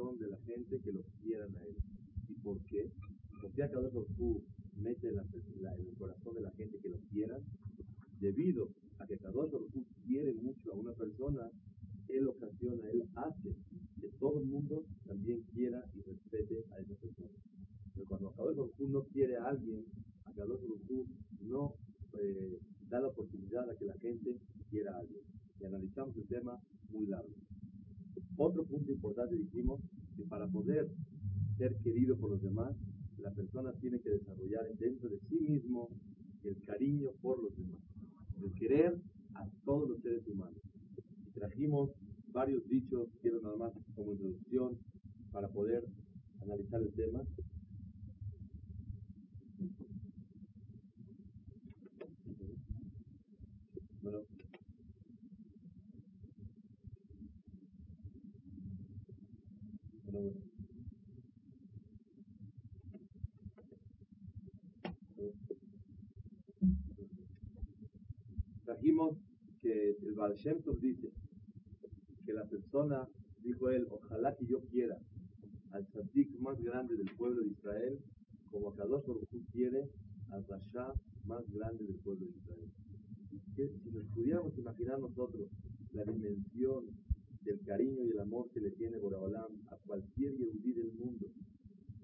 Corazón de la gente que lo quieran a él. ¿Y por qué? Porque a Kadosh Baruj Hu mete en, la- en el corazón de la gente que lo quieran, debido a que Kadosh Baruj Hu quiere mucho a una persona, él ocasiona, él hace que todo el mundo también quiera y respete a esa persona. Pero cuando Akadosh Baruj Hu no quiere a alguien, Akadosh Baruj Hu no eh, da la oportunidad a que la gente quiera a alguien. Y analizamos el tema muy largo. Otro punto importante dijimos que para poder ser querido por los demás, la persona tiene que desarrollar dentro de sí mismo el cariño por los demás, el querer a todos los seres humanos. Y trajimos varios dichos, quiero nada más como introducción para poder analizar el tema. Bueno. Bueno, bueno. Trajimos que el Baal Tov dice que la persona, dijo él, ojalá que yo quiera al tzadik más grande del pueblo de Israel, como Kadosh Baruj quiere al Rasha más grande del pueblo de Israel. Que si nos pudiéramos imaginar nosotros la dimensión del cariño y el amor que le tiene Boraholam a cualquier Yehudí del mundo,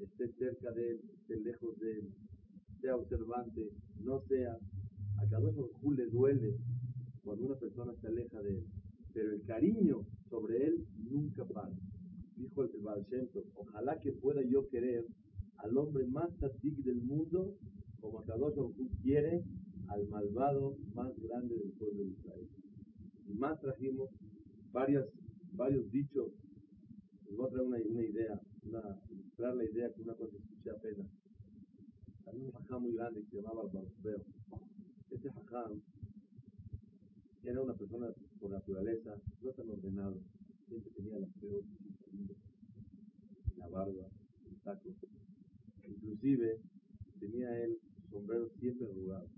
esté cerca de él, esté lejos de él, sea observante, no sea, a Kadosh Baruj le duele cuando una persona se aleja de él, pero el cariño sobre él nunca para. Dijo el Baal ojalá que pueda yo querer al hombre más tzadik del mundo como Kadosh Hu quiere al malvado más grande del pueblo de Israel. Y más trajimos varias, varios dichos. Les voy a traer una, una idea, una, ilustrar la idea que una cosa escuché apenas. Había un jajam muy grande que se llamaba Baruchbeo. Ese jajam era una persona por naturaleza no tan ordenado. Siempre tenía las peor la barba, el taco. Inclusive tenía él sombrero siempre arrugado.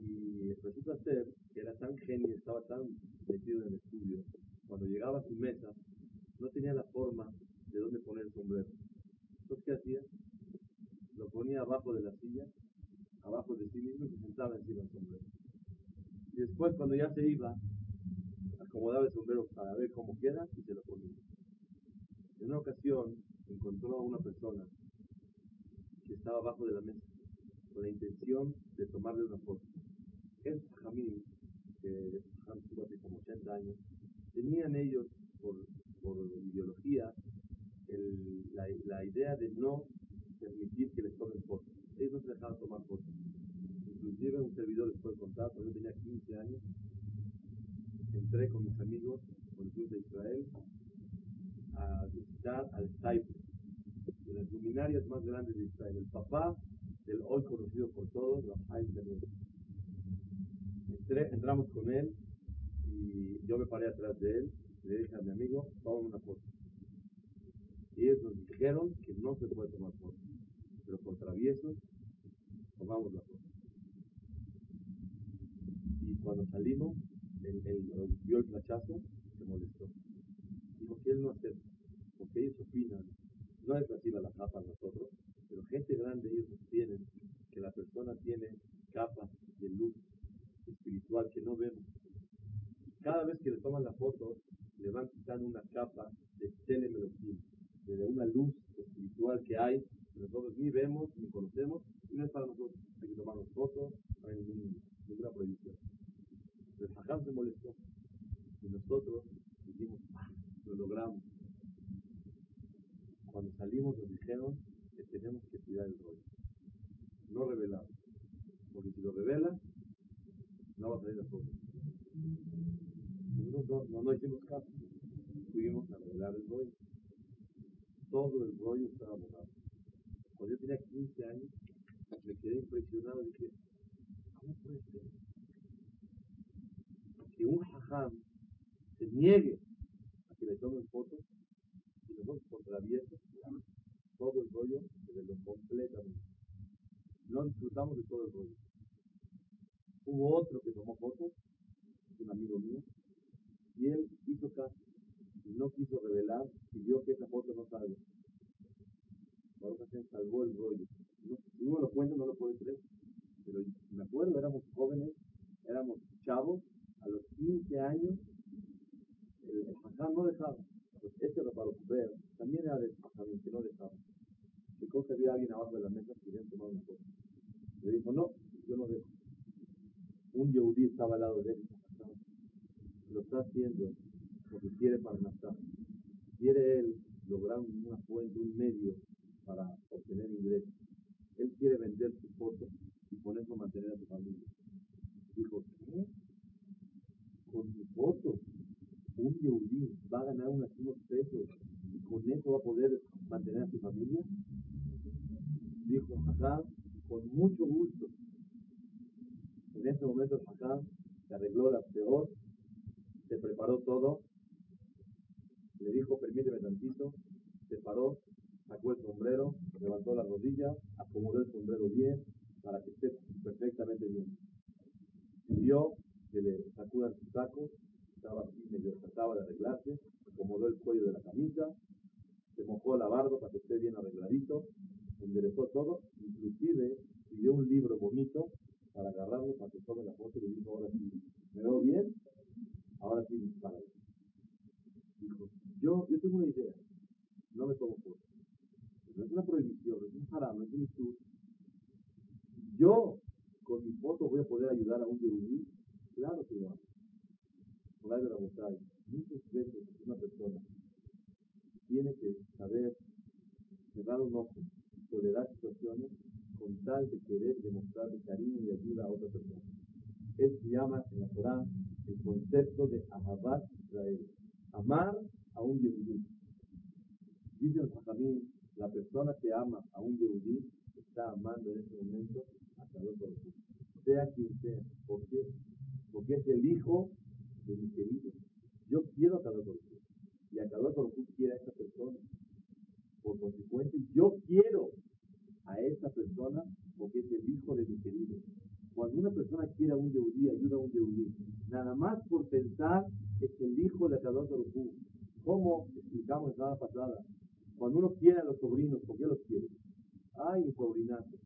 Y resulta ser que era tan genio, estaba tan metido en el estudio, cuando llegaba a su mesa, no tenía la forma de dónde poner el sombrero. Entonces, ¿qué hacía? Lo ponía abajo de la silla, abajo de sí mismo y se sentaba encima del sombrero. Y después, cuando ya se iba, acomodaba el sombrero para ver cómo queda y se lo ponía. En una ocasión encontró a una persona que estaba abajo de la mesa con la intención de tomarle una foto. El Jamín, que estuvo hace como 80 años, tenían ellos por, por ideología el- la, la idea de no permitir que les tomen fotos. Ellos no se dejaban tomar fotos. Inclusive un servidor les puede contar, cuando yo tenía 15 años, entré con mis amigos, con el Club de Israel, a visitar al Saipo, de las luminarias más grandes de Israel, el papá del hoy conocido por todos, Rafael Bernet. Entré, entramos con él y yo me paré atrás de él le dije a mi amigo, toma una foto. Y ellos nos dijeron que no se puede tomar foto, pero por traviesos tomamos la foto. Cuando salimos, él, él- vio el flachazo, se molestó. Dijo que él no acepta, porque ellos opinan, no es así la capa a nosotros, pero gente grande ellos sostienen que la persona tiene capas de luz espiritual que no vemos. Cada vez que le toman la foto, le van quitando una capa de telemelosín, de una luz espiritual que hay, que nosotros ni vemos, ni conocemos, y no es para nosotros. Hay que tomarnos fotos, no hay ninguna prohibición. El Fajam se molestó. Y nosotros dijimos, ah, lo logramos. Cuando salimos nos dijeron que tenemos que tirar el rollo. No revelado. Porque si lo revelas, no va a salir la cosa. Nosotros no, no, no hicimos caso. Fuimos a revelar el rollo. Todo el rollo estaba borrado. Cuando yo tenía 15 años, me quedé impresionado y dije, ¿cómo puede ser? Que un jajam se niegue a que le tomen fotos y nosotros por travieso todo el rollo se lo completamente. No disfrutamos de todo el rollo. Hubo otro que tomó fotos, cerrar un ojo tolerar situaciones con tal de querer demostrar cariño y ayuda a otra persona. Eso se llama en la Torah el concepto de Ahabat Israel. Amar a un yehudí. Dice el Jajamín la persona que ama a un Yehudí está amando en este momento a Kadosh Baruj sea quien sea. ¿Por qué? Porque es el hijo de mi querido. Yo quiero a Kadosh Baruj y a Kadosh quiere a esa persona. Por consecuente, yo quiero a esa persona porque es el hijo de mi querido. Cuando una persona quiere a un Yehudí, ayuda a un Yehudí, nada más por pensar que es el hijo de Kadosh Baruj ¿Cómo explicamos la semana pasada? Cuando uno quiere a los sobrinos, ¿por qué los quiere? Ay, mi sobrinazo,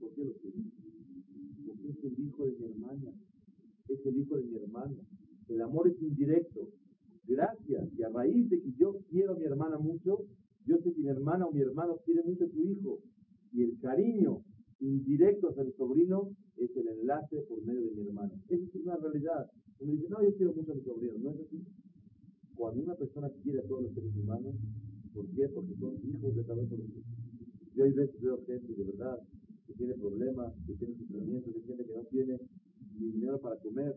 ¿por qué los quiere? Porque es el hijo de mi hermana, es el hijo de mi hermana. El amor es indirecto. Gracias, y a raíz de que yo quiero a mi hermana mucho, yo sé que mi hermana o mi hermano quiere mucho a su hijo. Y el cariño indirecto hacia el sobrino es el enlace por medio de mi hermana. Esa es una realidad. Uno dice, no, yo quiero mucho a mi sobrino. No es así. Cuando una persona quiere a todos los seres humanos, ¿Por qué? Porque son hijos de cada uno. Yo hay veces veo gente de verdad que tiene problemas, que tiene sufrimiento, que gente que no tiene ni dinero para comer.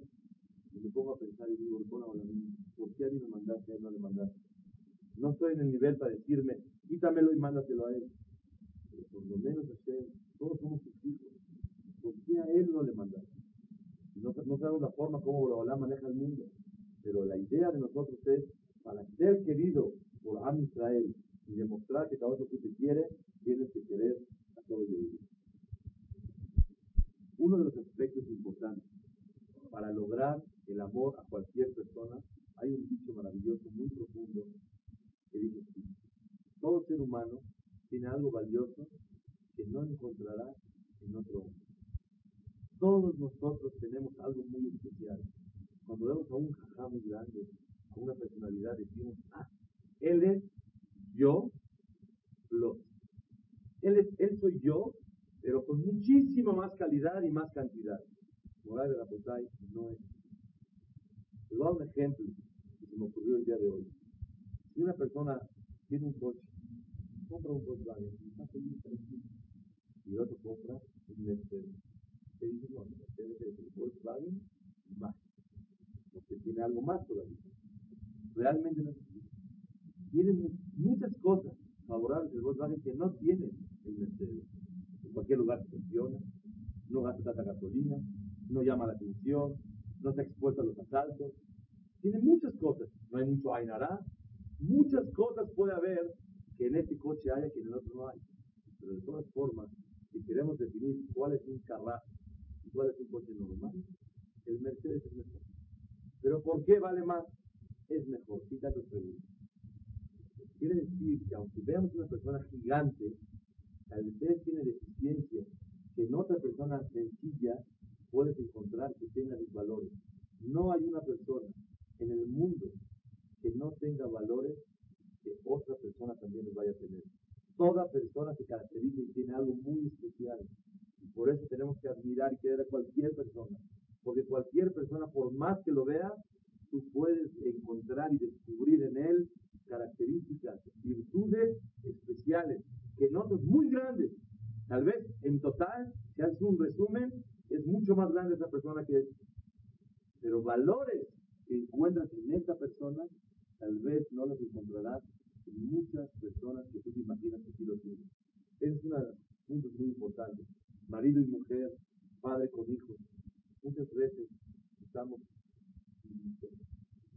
Y me pongo a pensar y digo, ¿por qué a mí me mandaste, a él no le mandaste? No estoy en el nivel para decirme, quítamelo y mándaselo a él. Pero por lo menos Hashem, todos somos sus hijos. ¿Por qué a él no le mandaste? No, no sabemos la forma como Borobalá maneja el mundo. Pero la idea de nosotros es, para ser querido por Am Israel y demostrar que cada uno que te quiere, tienes que querer a todos ellos. Uno de los aspectos importantes para lograr el amor a cualquier persona, hay un dicho maravilloso, muy profundo, que dice así, todo ser humano tiene algo valioso que no encontrará en otro hombre. Todos nosotros tenemos algo muy especial. Cuando vemos a un jajá muy grande, a una personalidad, decimos, ah, él es yo, lo. Él, es, él soy yo, pero con muchísima más calidad y más cantidad. Moral de la no es. Les voy un ejemplo que se me ocurrió el día de hoy. Si una persona tiene un coche, compra un Volkswagen, está feliz, y el otro compra un Mercedes. ¿Qué dice? No, el Mercedes es el Volkswagen más, porque tiene algo más todavía. Realmente no es tiene muchas cosas favorables del Volkswagen que no tiene el Mercedes. gasta gasolina, no llama la atención, no está expuesto a los asaltos. Tiene muchas cosas. No hay mucho Ainará. Muchas cosas puede haber que en este coche haya que en el otro no hay. Pero de todas formas, si queremos definir cuál es un carro y cuál es un coche normal, el Mercedes es mejor. Pero ¿por qué vale más? Es mejor. Quita tu pregunta. Quiere decir que aunque veamos una persona gigante, tal vez tiene deficiencias que en otra persona sencilla puedes encontrar que tenga sus valores. No hay una persona en el mundo que no tenga valores que otra persona también los vaya a tener. Toda persona se caracteriza y tiene algo muy especial. Y por eso tenemos que admirar y querer a cualquier persona. Porque cualquier persona, por más que lo vea, tú puedes encontrar y descubrir en él características, virtudes especiales, que no son muy grandes. Tal vez en total, si haces un resumen, es mucho más grande esa persona que es. Pero valores que encuentras en esta persona, tal vez no los encontrarás en muchas personas que tú te imaginas que sí lo tienen. Es los puntos muy importantes. Marido y mujer, padre con hijos. Muchas veces estamos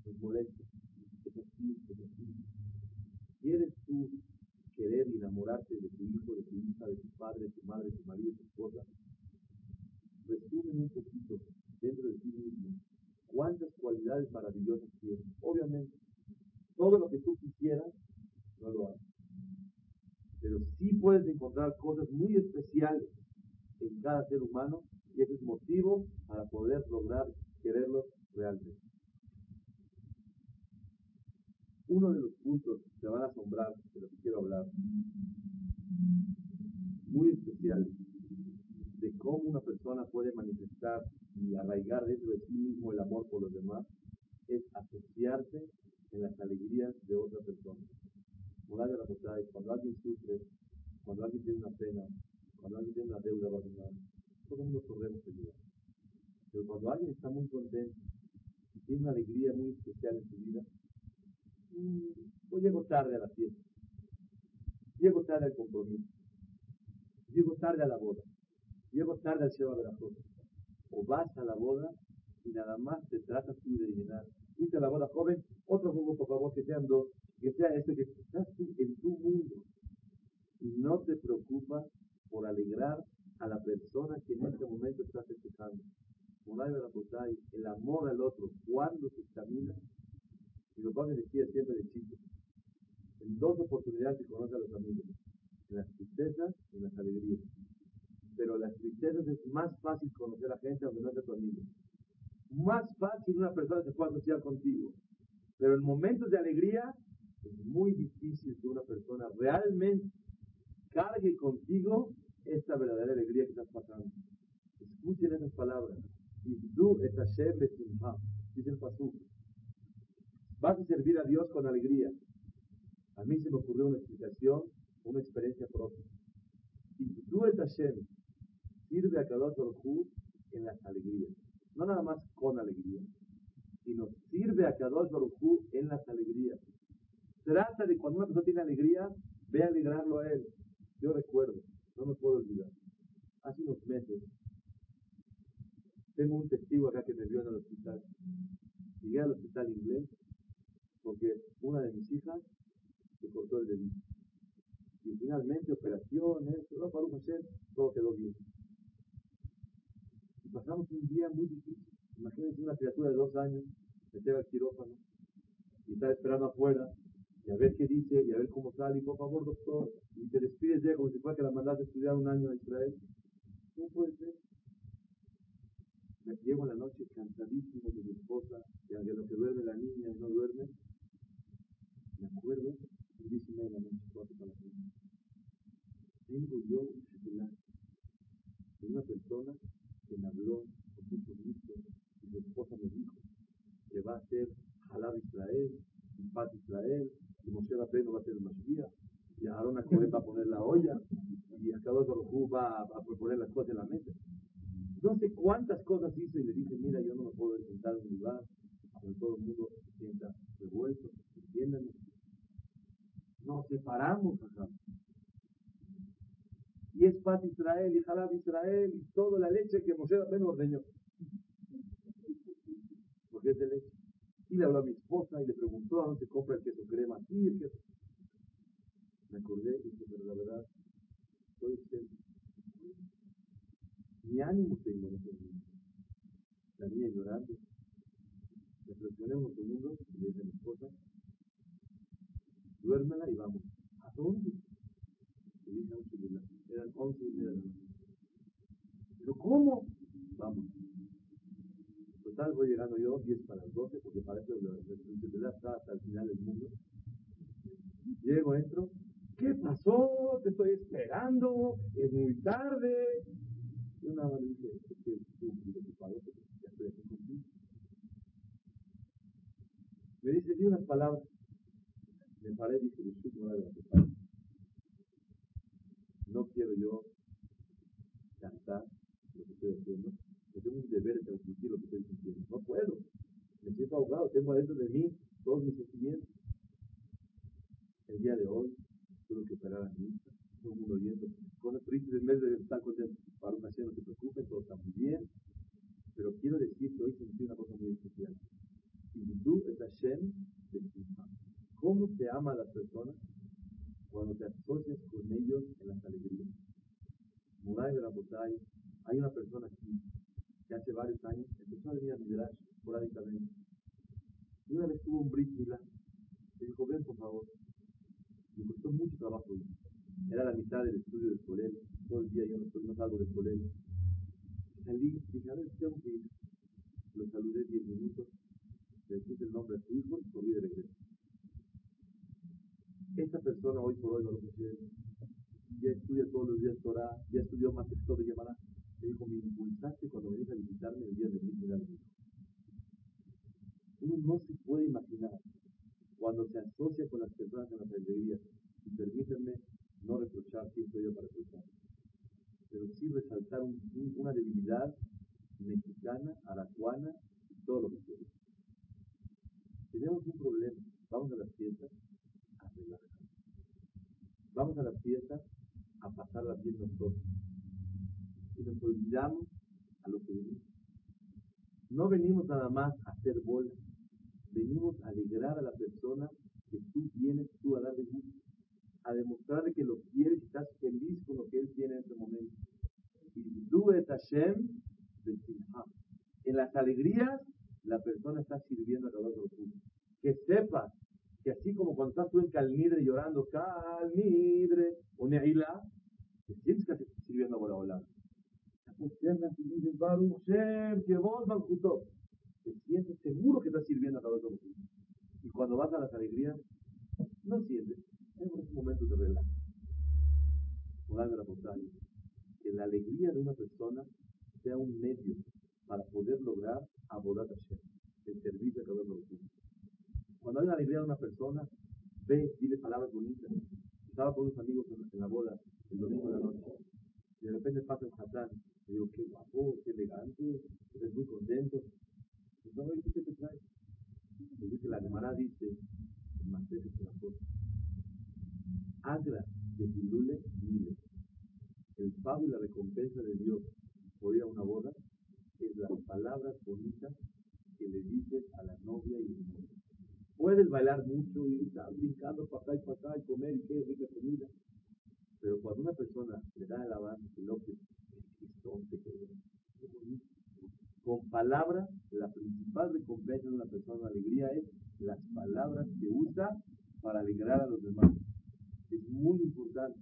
nos molesta, ¿Quieres tú querer enamorarte de tu hijo, de tu hija, de tu padre, de tu madre, de tu marido, de tu esposa? Resumen un poquito dentro de ti mismo cuántas cualidades maravillosas tienes. Obviamente, todo lo que tú quisieras, no lo haces. Pero sí puedes encontrar cosas muy especiales en cada ser humano y ese es motivo para poder lograr quererlos realmente. Uno de los puntos que van a asombrar de lo que quiero hablar, muy especial, de cómo una persona puede manifestar y arraigar dentro de sí mismo el amor por los demás, es asociarse en las alegrías de otra persona. Cuando alguien sufre, cuando alguien tiene una pena, cuando alguien tiene una deuda abandonada, todo el mundo corremos ayudar. Pero cuando alguien está muy contento y tiene una alegría muy especial en su vida, o llego tarde a la fiesta, llego tarde al compromiso, llego tarde a la boda, llego tarde al cielo de la o vas a la boda y nada más te tratas tú de llenar. A la boda joven, otro juego por favor que sean dos, que sea este, que estás tú en tu mundo y no te preocupas por alegrar a la persona que en este momento estás festejando. El amor al otro, cuando se examina, y lo padre decía siempre de chico, en dos oportunidades se conoce a los amigos, en las tristezas y en las alegrías. Pero las tristezas es más fácil conocer a gente aunque no sea tu amigo. Más fácil una persona se puede asociar contigo. Pero en momentos de alegría es muy difícil que una persona realmente cargue contigo esta verdadera alegría que estás pasando. Escuchen esas palabras. Dice el Pasú. Vas a servir a Dios con alegría. A mí se me ocurrió una explicación, una experiencia propia. Y tú Hashem, sirve a Kadosh Baruj en las alegrías. No nada más con alegría, sino sirve a Kadosh Baruj en las alegrías. Trata de cuando una persona tiene alegría, ve a alegrarlo a él. Yo recuerdo, no me puedo olvidar. Hace unos meses, tengo un testigo acá que me vio en el hospital. Llegué al hospital inglés porque una de mis hijas se cortó el dedito. Y finalmente operaciones, todo quedó bien. Pasamos un día muy difícil. Imagínense una criatura de dos años, meter al quirófano y estar esperando afuera y a ver qué dice y a ver cómo sale. Y por favor, doctor, y te despides ya como si fuera que la mandaste a estudiar un año a Israel. ¿Cómo puede ser? Me llego en la noche cansadísimo de mi esposa, y de lo que duerme la niña no duerme, me acuerdo, y dice de la noche, cuatro para la Tengo yo un chocolate de una persona me habló con mucho gusto y mi esposa me dijo que va a ser Jalab Israel, y Israel, y Moshe Rabbeinu va a ser Mashiach, y Aaron Acohen va a poner la olla, y Akadosh Baruj va a, a poner las cosas en la mesa. No sé cuántas cosas hizo y le dije, mira, yo no me puedo sentar en un lugar donde todo el mundo se sienta revuelto, entiéndame. Nos separamos acá. Y es Pat Israel y Jalab Israel y toda la leche que Moshe apenas ordeñó. Porque es de leche. Y le habló a mi esposa y le preguntó a dónde compra el queso crema. Sí, el queso. Me acordé y dije, pero la verdad, soy exento. Ni ánimo tengo en este. La niña ignorante. Reflexionemos un y le dije a mi esposa, duérmela y vamos. ¿A dónde? Le dije a Eran once y media de la. ¿Pero cómo? Vamos. Total, voy llegando yo 10 para las 12, porque parece que la responsabilidad está hasta el final del mundo. Llego, entro. ¿Qué pasó? Te estoy esperando. Es muy tarde. Y una vez le dije, es que estoy un poquito ocupado, ya estoy aquí contigo. Me dice, di unas palabras. Me paré y dije, disculpe una de las palabras no quiero yo cantar lo que estoy haciendo, porque tengo un deber de transmitir lo que estoy sintiendo. No puedo. Me siento ahogado, tengo adentro de mí todos mis sentimientos. El día de hoy tuve que operar a hija, todo el mundo oyendo, con el triste en vez de estar contento. Para una no se preocupen, todo está muy bien. Pero quiero decir que hoy sentí una cosa muy especial. Y tú es Hashem de ¿Cómo se ama a las personas? Cuando te asocias con ellos en las alegrías. Muray de la Botay, hay una persona aquí que hace varios años empezó a venir a Midrash esporádicamente. Y una vez tuvo un brit milá. Le dijo, ven por favor. Me costó mucho trabajo. Era la mitad del estudio del colegio. Todo el día yo no, no salgo del colegio. Salí, dije, a ver, tengo que ir. Lo saludé 10 minutos. Le puse el nombre a su hijo y corrí de regreso. Esta persona hoy por hoy, ya estudia todos los días Torah, ya estudió más esto de Yamara. Me dijo, me impulsaste cuando venís a visitarme el día de mi vida. Uno no se puede imaginar cuando se asocia con las personas en las alegrías. Y permítanme no reprochar quién soy yo para reprochar. Pero sí resaltar una debilidad mexicana, aracuana y todo lo que quiera. Tenemos un problema. Vamos a las fiestas Vamos a la fiesta a pasar la fiesta nosotros. Y nos olvidamos a lo que venimos. No venimos nada más a hacer bolas. Venimos a alegrar a la persona que tú vienes tú a darle gusto. A demostrarle que lo quieres y estás feliz con lo que él tiene en este momento. Y tú es Hashem En las alegrías, la persona está sirviendo a de los Que sepas que así como cuando estás tú en Calnidre llorando, Calnidre, o Neila, te sientes que estás sirviendo a Bola que vos, Malchutó. Te sientes seguro que estás sirviendo a de Y cuando vas a las alegrías, no sientes. Es un momento de relax. Por de la que la alegría de una persona sea un medio para poder lograr abordar a Hashem, el servicio a los cuando hay una alegría de una persona, ve, dile palabras bonitas. Estaba con unos amigos en, la boda el domingo de la noche. Y de repente pasa el Hatán. Le digo, qué guapo, qué elegante, eres muy contento. Y no, ¿qué te trae? Le dice, la Gemara dice, el Masej es la cosa. Agra de Hilule, Mile. El pago y la recompensa de Dios por ir a una boda es las palabras bonitas que le dices a la novia y el novio. Puedes bailar mucho y estar brincando para acá y para acá y comer y qué rica comida. Pero cuando una persona le da el avance y lo que con palabras, la principal recompensa de una persona de alegría es las palabras que usa para alegrar a los demás. Es muy importante.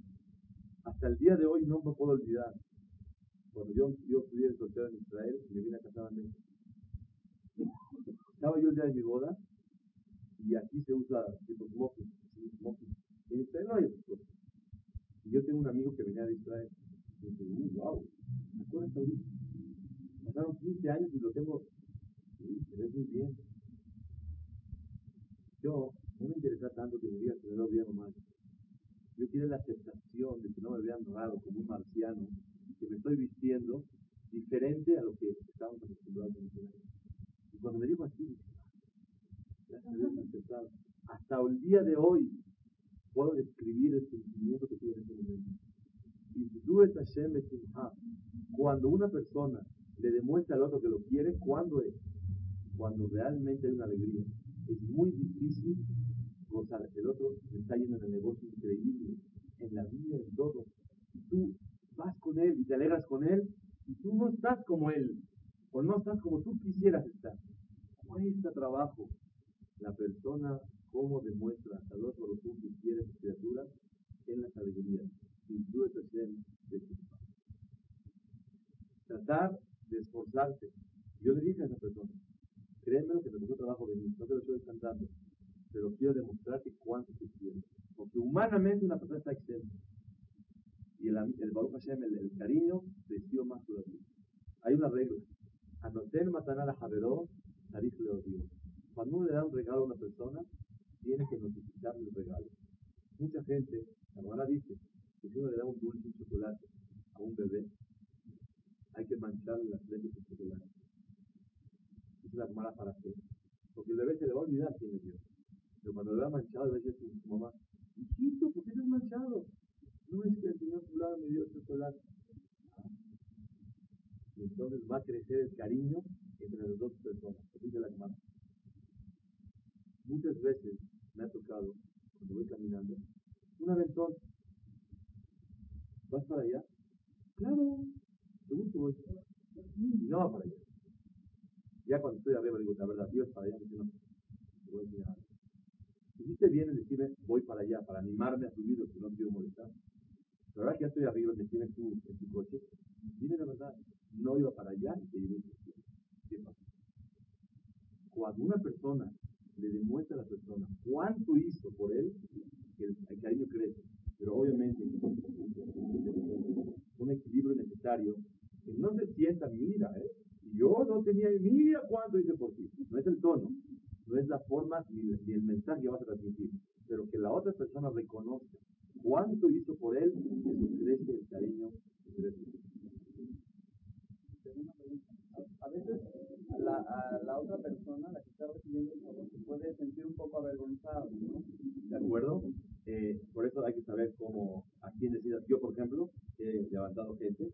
Hasta el día de hoy no me puedo olvidar. Cuando yo, yo estudié en soltero en Israel, me vine a casar a México. Estaba yo el día de mi boda y aquí se usa tipo smoking, smoking. En Israel no hay eso. Y yo tengo un amigo que venía de Israel y dice, uh, wow, ¿me acuerdas ahorita? Pasaron 15 años y lo tengo, sí, se ve muy bien. Yo no me interesa tanto que me digas que me veo bien o mal. Yo quiero la aceptación de que no me vean raro como un marciano, que me estoy vistiendo diferente a lo que estábamos acostumbrados en Israel. Y cuando me dijo así, hasta el día de hoy puedo describir el sentimiento que en ese momento. Y Cuando una persona le demuestra al otro que lo quiere, ¿cuándo es? Cuando realmente hay una alegría. Es muy difícil gozar. El otro está yendo en el negocio increíble, en la vida, en todo. Y tú vas con él y te alegras con él, y tú no estás como él, o no estás como tú quisieras estar. Cuesta trabajo. La persona, cómo demuestra a los otro que quiere su criatura, en las alegrías. Sin duda, de Tratar de esforzarse. Yo le dije a esa persona, créeme que me costó trabajo venir, no te lo estoy cantando, pero quiero demostrarte cuánto te quiero. Porque humanamente una persona está exenta. Y el, el Baruch Hashem, el, cariño, creció más todavía. Hay una regla. Anoten matanar a Javeró, Tarif le Cuando uno le da un regalo a una persona, tiene que notificarle el regalo. Mucha gente, la hermana dice, que si uno le da un dulce, un chocolate a un bebé, hay que mancharle las leyes de chocolate. Dice la hermana, ¿para qué? Porque el bebé se le va a olvidar quién es Dios. Pero cuando le da manchado, a veces su mamá, hijito, ¿por qué has manchado? No es que el Señor fulano me dio chocolate. Y entonces va a crecer el cariño entre las dos personas. Dice la hermana. Muchas veces me ha tocado, cuando voy caminando, un aventón. ¿Vas para allá? Claro, seguro que voy. No va para allá. Ya cuando estoy arriba digo, la verdad, Dios para allá, no, voy a enseñar Hiciste bien en decirme, voy para allá, para animarme a subir, que no quiero molestar. La verdad que ya estoy arriba, me tienes tú en tu coche. Dime la verdad, no iba para allá y te diré ¿Qué pasa? Cuando una persona le demuestra a la persona cuánto hizo por él, el, el cariño crece. Pero obviamente un equilibrio necesario que no se sienta, mira, ¿eh? yo no tenía, mira cuánto hice por ti. No es el tono, no es la forma ni, el mensaje que vas a transmitir, pero que la otra persona reconozca cuánto hizo por él, eso crece el cariño. A veces la, a la otra persona, la que está recibiendo el favor, se puede sentir un poco avergonzado, ¿no? ¿De acuerdo? Eh, por eso hay que saber cómo, a quién decir. Yo, por ejemplo, he levantado gente,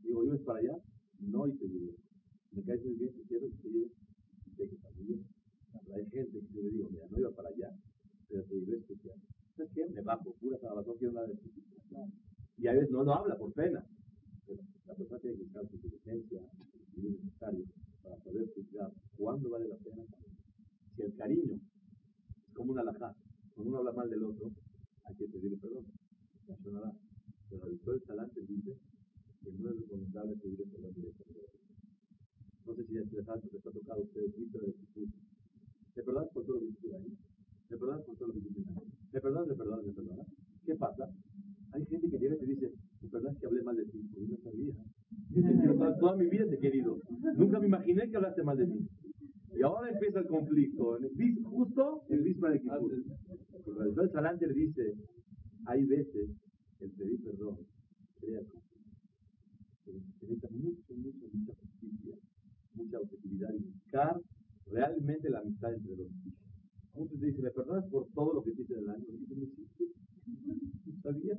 digo, ¿yo es para allá? No, y te digo, me caes muy bien, te quiero, te digo, te que hay gente que yo le digo, mira, no iba para allá, pero te digo especial. ¿Sabes qué? Me bajo, pura salvación, quiero una de Y a veces no, no habla por pena. La persona tiene que buscar su inteligencia y es necesario para poder juzgar cuándo vale la pena. Si el cariño es como una alajá, cuando uno habla mal del otro, hay que pedirle perdón. Pero el doctor Salante dice que no es recomendable pedirle perdón directamente. No sé si les ha, les ha tocado a ustedes, Cristo de Jesús ¿Me perdonas por todo lo que hiciste ahí? ¿Me perdonas por todo lo que hiciste ahí? ¿Me perdonas, me perdonas, me perdonas? ¿Qué pasa? Hay gente que llega y te dice, ¿me perdonas que hablé mal de ti? Porque no sabía. Toda, toda mi vida te he querido. Nunca me imaginé que hablaste mal de mí. Y ahora empieza el conflicto. Justo el mismo de Kipur. El Salante le dice, hay veces el pedir perdón crea conflicto. Se necesita mucho, mucho, mucha justicia, mucha objetividad y buscar realmente la amistad entre los hijos. Muchos dicen, ¿me perdonas por todo lo que hiciste en el año? Y me hiciste, ¿tú sabías?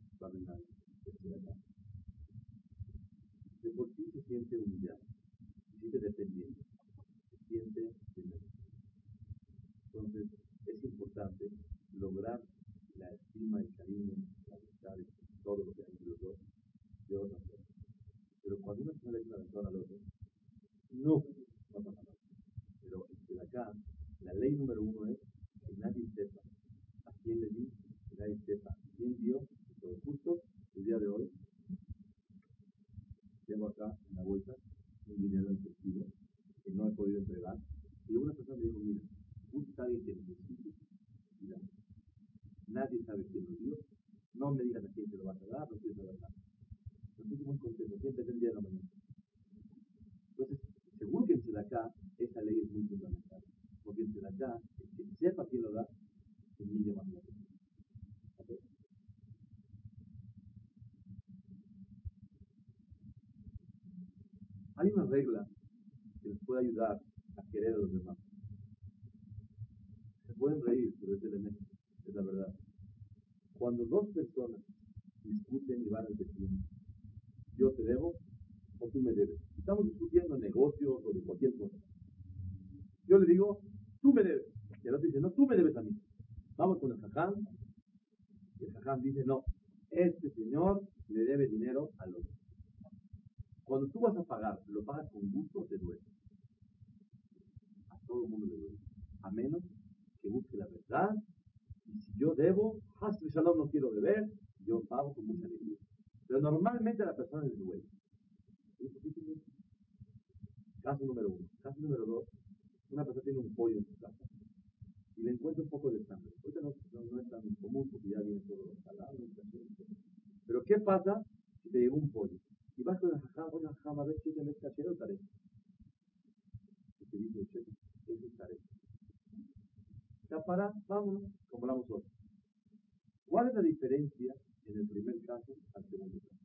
Babinal, de por sí se siente humillado, se siente dependiente, se siente. Entonces, es importante lograr la estima, el cariño, la amistad, todo lo que hay entre los dos, de otra forma. Pero cuando una persona le una persona al otro, no, no pasa nada. Pero de acá, la ley número uno es que nadie sepa a quién le di, que nadie sepa quién dio, todo justo el día de hoy. Tengo acá en la vuelta un dinero en efectivo que no he podido entregar. Y una persona me dijo, mira, a alguien que necesite Nadie sabe quién lo dio. No me digas a quién te lo vas a dar, no quiero saber nada. siempre el día de la mañana. Entonces, seguro que en acá esa ley es muy fundamental. Porque en acá el que sepa quién lo da, se humilla más grande. Hay una regla que les puede ayudar a querer a los demás. Se pueden reír, pero es elemento, es la verdad. Cuando dos personas discuten y van al vecino, yo te debo o tú me debes. Estamos discutiendo negocios o de cualquier cosa. Yo le digo, tú me debes. Y el otro dice, no, tú me debes a mí. Vamos con el jaján. Y el jaján dice, no, este señor le debe dinero al otro. Cuando tú vas a pagar, ¿lo pagas con gusto o te duele? A todo el mundo le duele. A menos que busque la verdad. Y si yo debo, Hasbe Shalom no quiero beber, yo pago con mucha alegría. Pero normalmente a la persona le duele. Caso número uno. Caso número dos. Una persona tiene un pollo en su casa y le encuentra un poco de sangre. Ahorita no, no, es tan común porque ya viene todo los salados. Pero ¿qué pasa si te llegó un pollo? Y vas con la jajá, oye jajá, a ver si te metes o taré. Y te dice, che, es taré. Ya para, vámonos, como hablamos hoy. ¿Cuál es la diferencia en el primer caso al segundo caso?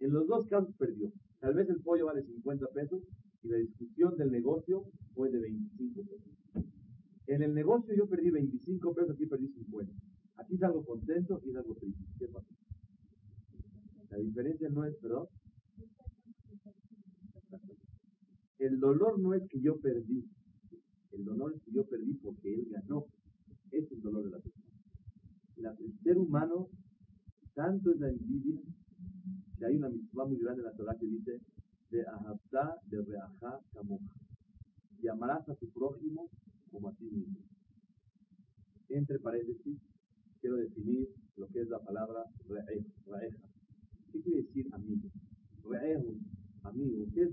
En los dos casos perdió. Tal vez el pollo vale 50 pesos y la discusión del negocio fue de 25 pesos. En el negocio yo perdí 25 pesos, aquí perdí 50. Aquí salgo contento y salgo triste. ¿Qué pasa? La diferencia no es, perdón. El dolor no es que yo perdí. El dolor es que yo perdí porque él ganó. Es el dolor de la persona. el ser humano, tanto es la envidia, que hay una misma muy grande en la Torah que dice, de ahabta de reajá kamoja. Y amarás a tu prójimo como a ti mismo. Entre paréntesis, quiero definir lo que es la palabra reeja. ¿Qué quiere decir amigo? Reejo, amigo. ¿Qué es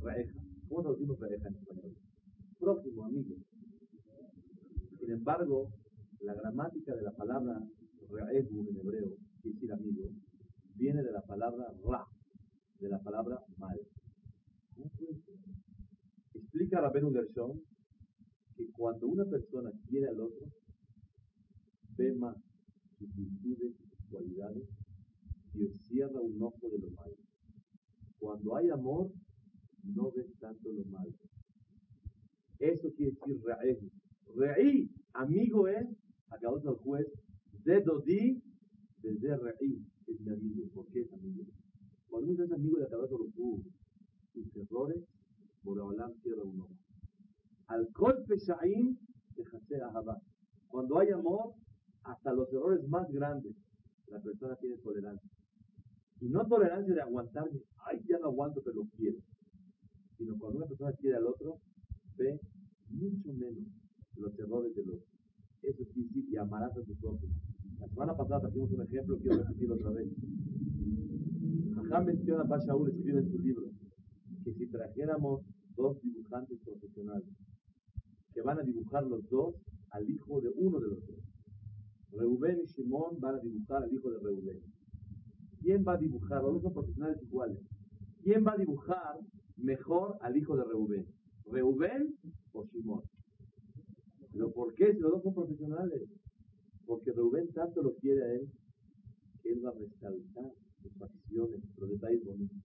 reeja? ¿Cómo traducimos reeja en español? Próximo, amigo. Sin embargo, la gramática de la palabra reehu en hebreo, quiere decir amigo, viene de la palabra ra, de la palabra mal. Explica Rabenu Gershon que cuando una persona quiere al otro, ve más sus virtudes sus cualidades y cierra un ojo de lo malo. Cuando hay amor, no ves tanto lo malo. Eso quiere decir Ra'eh. Re'i, amigo es, acabó el juez, de Dodi, desde Re'i, es mi amigo. ¿Por qué es amigo? Cuando uno es amigo de Akadosh Baruj sus errores, Boreolam cierra un ojo. Al golpe Sha'im, dejase Ahabá. Cuando hay amor, hasta los errores más grandes, la persona tiene tolerancia. Y no tolerancia de aguantarme, ay, ya no aguanto, pero lo quiero. Sino cuando una persona quiere al otro, ve mucho menos los errores del otro. Eso decir, y amarás a tu prójimo. La semana pasada trajimos un ejemplo, quiero repetirlo otra vez. Jajá menciona, Bashaul escribe en su libro, que si trajéramos dos dibujantes profesionales, que van a dibujar los dos al hijo de uno de los dos. Reubén y Shimón van a dibujar al hijo de Reubén. ¿Quién va a dibujar? Los dos profesionales iguales. ¿Quién va a dibujar mejor al hijo de Reubén? ¿Reubén o Shimón? ¿Pero por qué si los dos son profesionales? Porque Reubén tanto lo quiere a él que él va a resaltar sus acciones, los detalles bonitos.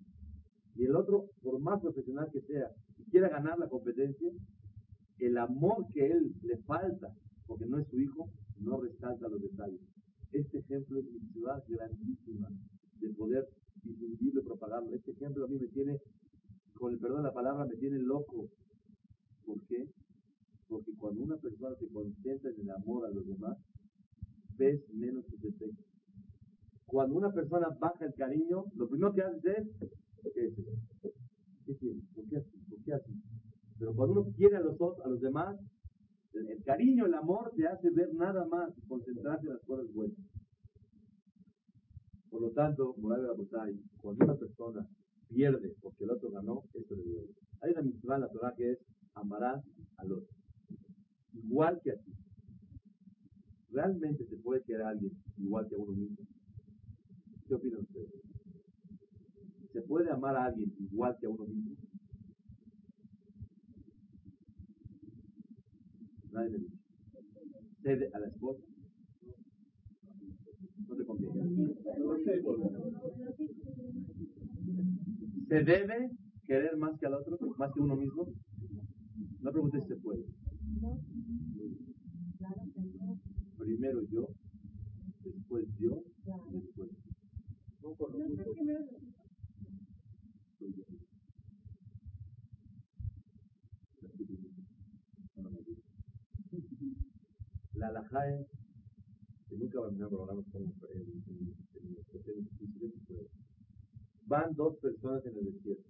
Y el otro, por más profesional que sea, y quiera ganar la competencia, el amor que él le falta, porque no es su hijo, no resalta los detalles. Este ejemplo es mi ciudad grandísima de poder difundirlo y propagarlo. Este ejemplo a mí me tiene, con el perdón de la palabra, me tiene loco. ¿Por qué? Porque cuando una persona se concentra en el amor a los demás, ves menos sus defectos. Cuando una persona baja el cariño, lo primero que hace es, ¿qué es ¿Qué tiene? ¿Por qué así? ¿Por qué así? Pero cuando uno quiere a los, otros, a los demás, el, cariño, el amor te hace ver nada más y concentrarse en las cosas buenas. Por lo tanto, moral de la cuando una persona pierde porque el otro ganó, eso le duele. Hay una misma en la Torah que es amarás al otro. Igual que a ti. ¿Realmente se puede querer a alguien igual que a uno mismo? ¿Qué opinan ustedes? ¿Se puede amar a alguien igual que a uno mismo? Nadie me dice. ¿Cede a la esposa? No te conviene. ¿Se debe querer más que al otro? ¿Más que uno mismo? No preguntes si se puede. Primero yo, después yo, después. No por lo La alhaja es que nunca van a programas como en, en, en, Van dos personas en el desierto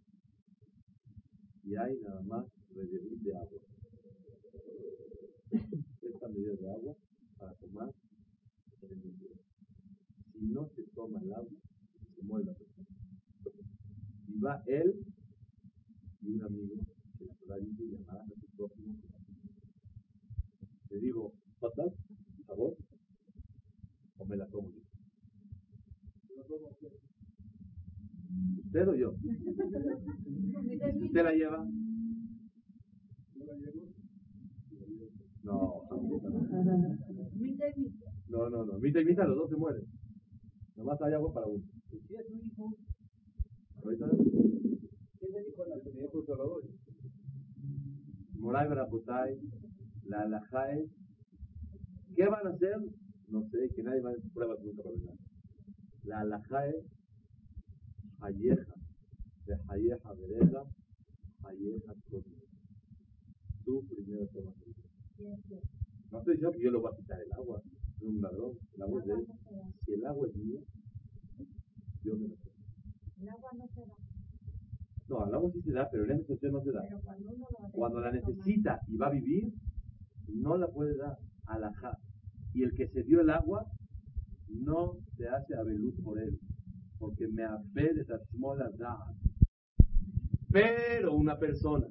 y hay nada más rellevín de agua. Esta medida de agua para tomar en el desierto. Si no se toma el agua, se muere la persona. Y va él y un amigo que la Torah dice llamarás a su próximo Le digo. ¿Por favor? ¿O me la tomo yo? ¿Usted o yo? ¿Usted la lleva? No, no, no, no. Mita y mitad, los dos se mueren. Nomás hay agua para uno. Moray Baraputay, la Alajae, ¿qué van a hacer? No sé, que nadie va a hacer pruebas nunca para nada. La Alajae, Hayeja, de Hayeja Vereda, Hayeja Kodia. Tú primero tomas el No estoy diciendo que yo lo voy a quitar el agua, es un ladrón, el agua es de él. Si el agua es mío, yo me lo tomo. El agua no se da. No, al agua sí se da, pero en esa situación no se da. Cuando la necesita y va a vivir, no la puede dar a la ja. Y el que se dio el agua, no se hace abeluz por él, porque me afe de molas da. Pero una persona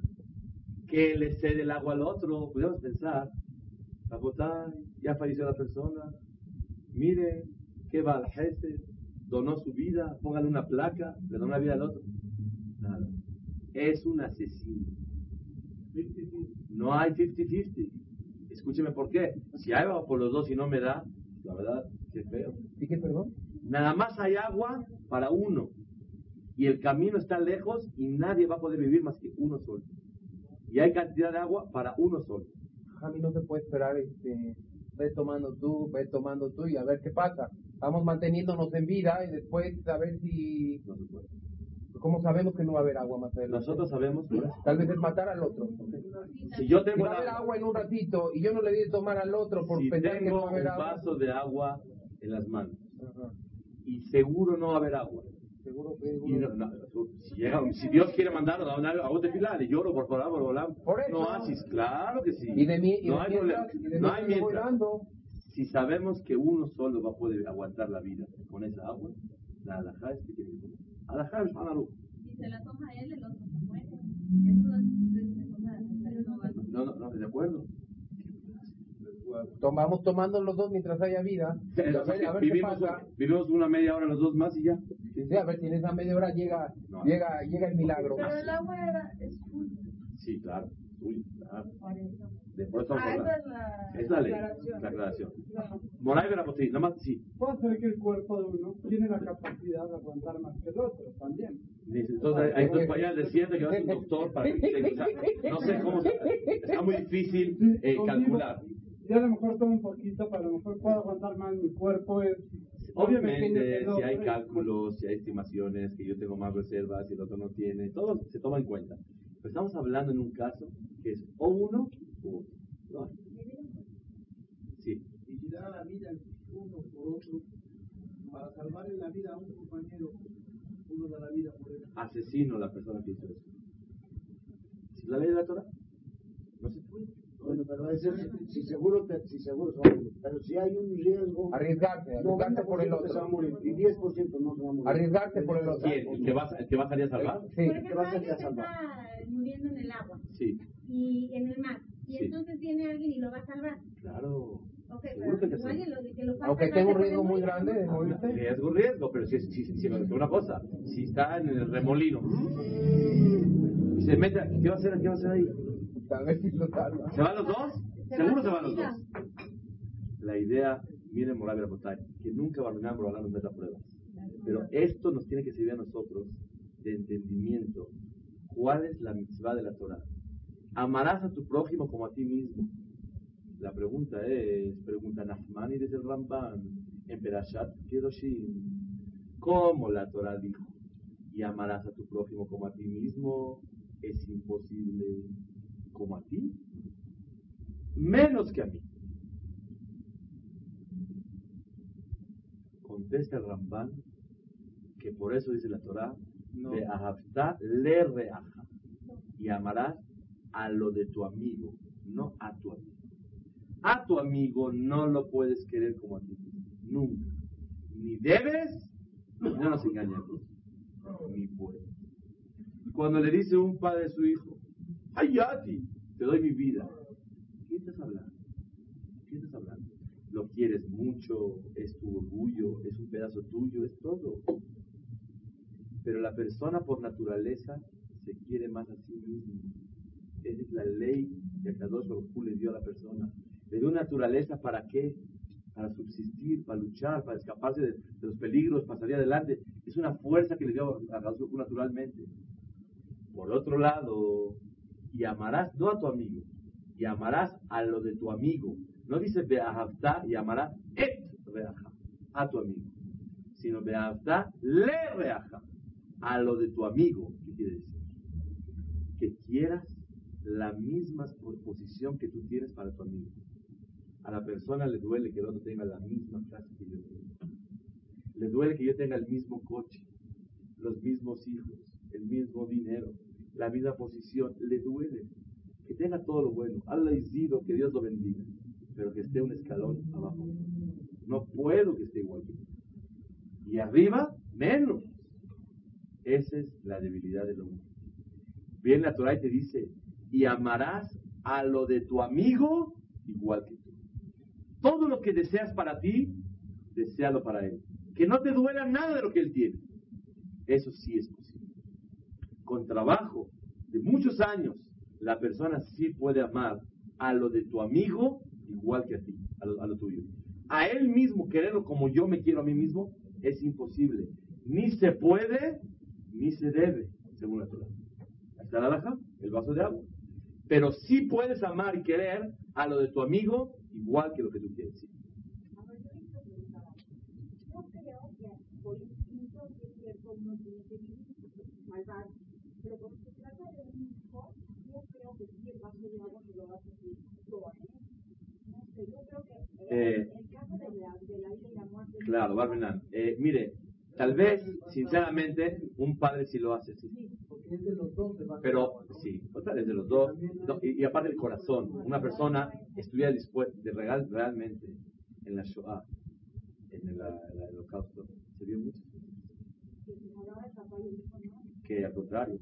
que le cede el agua al otro, podemos pensar, ya falleció la persona, mire, que va al jefe, donó su vida, póngale una placa, le donó la vida al otro. Nada. Es un asesino. No hay 50-50. Escúcheme por qué. Si hay agua por los dos y no me da, la verdad, qué feo. ¿Y qué perdón? Nada más hay agua para uno. Y el camino está lejos y nadie va a poder vivir más que uno solo. Y hay cantidad de agua para uno solo. A mí no se puede esperar, este, ve tomando tú, ve tomando tú y a ver qué pasa. Estamos manteniéndonos en vida y después a ver si... No se puede. ¿Cómo sabemos que no va a haber agua más adelante? Nosotros sabemos. Tal vez es matar al otro. Si yo tengo Si va a haber agua en un ratito y yo no le di de tomar al otro por si pensar que no va a haber un agua. vaso de agua en las manos Ajá. y seguro no va a haber agua. Seguro que Y no- no, si, llega- si Dios quiere mandarlo a una a otra fila, le lloro por favor, por volar. No haces, claro que sí. Y de mí, y no de hay mientras, problema. y de No hay mientras. Si sabemos que uno solo va a poder aguantar la vida con esa agua, la alajá es que tiene que tomar. Alajá es Hanaru. Si se la toma él, el otro se muere. Eso no no va No, de acuerdo. Tomamos tomando los dos mientras haya vida. Y a ver, a ver qué vivimos, pasa. vivimos una media hora los dos más y ya. Sí, a ver si en esa media hora llega, No. llega, llega el milagro. Pero el agua era, es full. Sí, claro. Uy, claro. Por eso. De por eso Ah, estamos esa es la, Es la ley, aclaración. la aclaración. Moray Verapotí, nada más, sí. Puede ser que el cuerpo de uno tiene la capacidad de aguantar más que el otro también. Dice, Entonces, hay para allá al desierto que va a ser un doctor para que o sea, no sé cómo, está muy difícil eh, calcular. Y a lo mejor tomo un poquito, pero a lo mejor puedo aguantar más mi cuerpo. Es Obviamente, si hay cálculos, si hay estimaciones, que yo tengo más reservas y el otro no tiene, todo se toma en cuenta. Pero estamos hablando en un caso que es o uno u otro. Sí, y si da la vida uno por otro, para salvarle la vida a un compañero, uno da la vida por él. asesino la persona que hizo eso. ¿Es la ley de la Torah? No se puede. Bueno, pero ese es, si seguro, te- si seguro se va a morir. Pero si hay un riesgo, Arriesgarse, arriesgarse por el 90% se va a otro. morir y 10% no se va a morir. Arriesgarse por el otro. ¿Quién? ¿El que va, el que va a salir a salvar? Sí. Por ¿Qué ejemplo, vas a que a salvar? está muriendo en el agua Sí, y en el mar. Y Sí. entonces viene alguien y lo va a salvar. claro. Ok, Seguro que lo, que lo falta Aunque tenga un riesgo muy grande de morirse. Riesgo, riesgo, pero si, si, si, si me una cosa, si está en el remolino y se mete, ¿qué va a hacer? ¿Qué va a hacer ahí? Tal vez sí lo salva. ¿Se van los dos? Se Seguro va se van los dos. La idea viene en Moravia Botay, que nunca Barminan Borolán nos meta pruebas. Pero esto nos tiene que servir a nosotros de entendimiento. ¿Cuál es la mitzvah de la Torah? Amarás a tu prójimo como a ti mismo. La pregunta es, pregunta Nahmani desde el Ramban, en Perashat Kedoshim. ¿Cómo la Torah dijo? Y amarás a tu prójimo como a ti mismo. Es imposible como a ti. Menos que a mí. Contesta el Ramban que por eso dice la Torah, No. le reaja. Y amarás a lo de tu amigo, no a tu amigo. A tu amigo no lo puedes querer como a ti. Nunca. Ni debes, no nos engañemos, ni puedes. Y cuando le dice un padre a su hijo, ay, a ti, te doy mi vida. ¿Qué estás hablando? ¿Qué estás hablando? Lo quieres mucho, es tu orgullo, es un pedazo tuyo, es todo. Pero la persona por naturaleza se quiere más a sí mismo. Esa es la ley que Kadosh Baruj le dio a la persona. Le dio naturaleza para qué? Para subsistir, para luchar, para escaparse de, los peligros, para salir adelante. Es una fuerza que le dio a Kadosh Baruj Hu naturalmente. Por otro lado, y amarás no a tu amigo, y amarás a lo de tu amigo. No dice beahavta y amarás et reaja, a tu amigo, sino beahavta le reaja, a lo de tu amigo. ¿Qué quiere decir? Que quieras la misma posición que tú tienes para tu amigo. A la persona le duele que el otro tenga la misma clase que yo tengo. Le duele que yo tenga el mismo coche, los mismos hijos, el mismo dinero, la misma posición. Le duele que tenga todo lo bueno. Allah Isidro, que Dios lo bendiga, pero que esté un escalón abajo. No puedo que esté igual que yo. Y arriba, menos. Esa es la debilidad del hombre. Viene la Torah te dice, y amarás a lo de tu amigo igual que tú. Todo lo que deseas para ti, desealo para él. Que no te duela nada de lo que él tiene. Eso sí es posible. Con trabajo de muchos años, la persona sí puede amar a lo de tu amigo igual que a ti, a lo, tuyo. A él mismo quererlo como yo me quiero a mí mismo es imposible. Ni se puede, ni se debe, según la Torah. Ahí está la laja, el vaso de agua. Pero sí puedes amar y querer a lo de tu amigo igual que lo que tú quieres. Sí. Eh. Claro, Barminan. Eh, mire, tal vez, sinceramente, un padre sí lo hace, sí. Porque es de los dos. el vaso de Pero, sí, otra vez de los dos. No, y, y aparte el corazón. Una persona estuviera dispuesta de regal realmente en la Shoah, en el, el- el holocausto, se vio mucho. Que al contrario,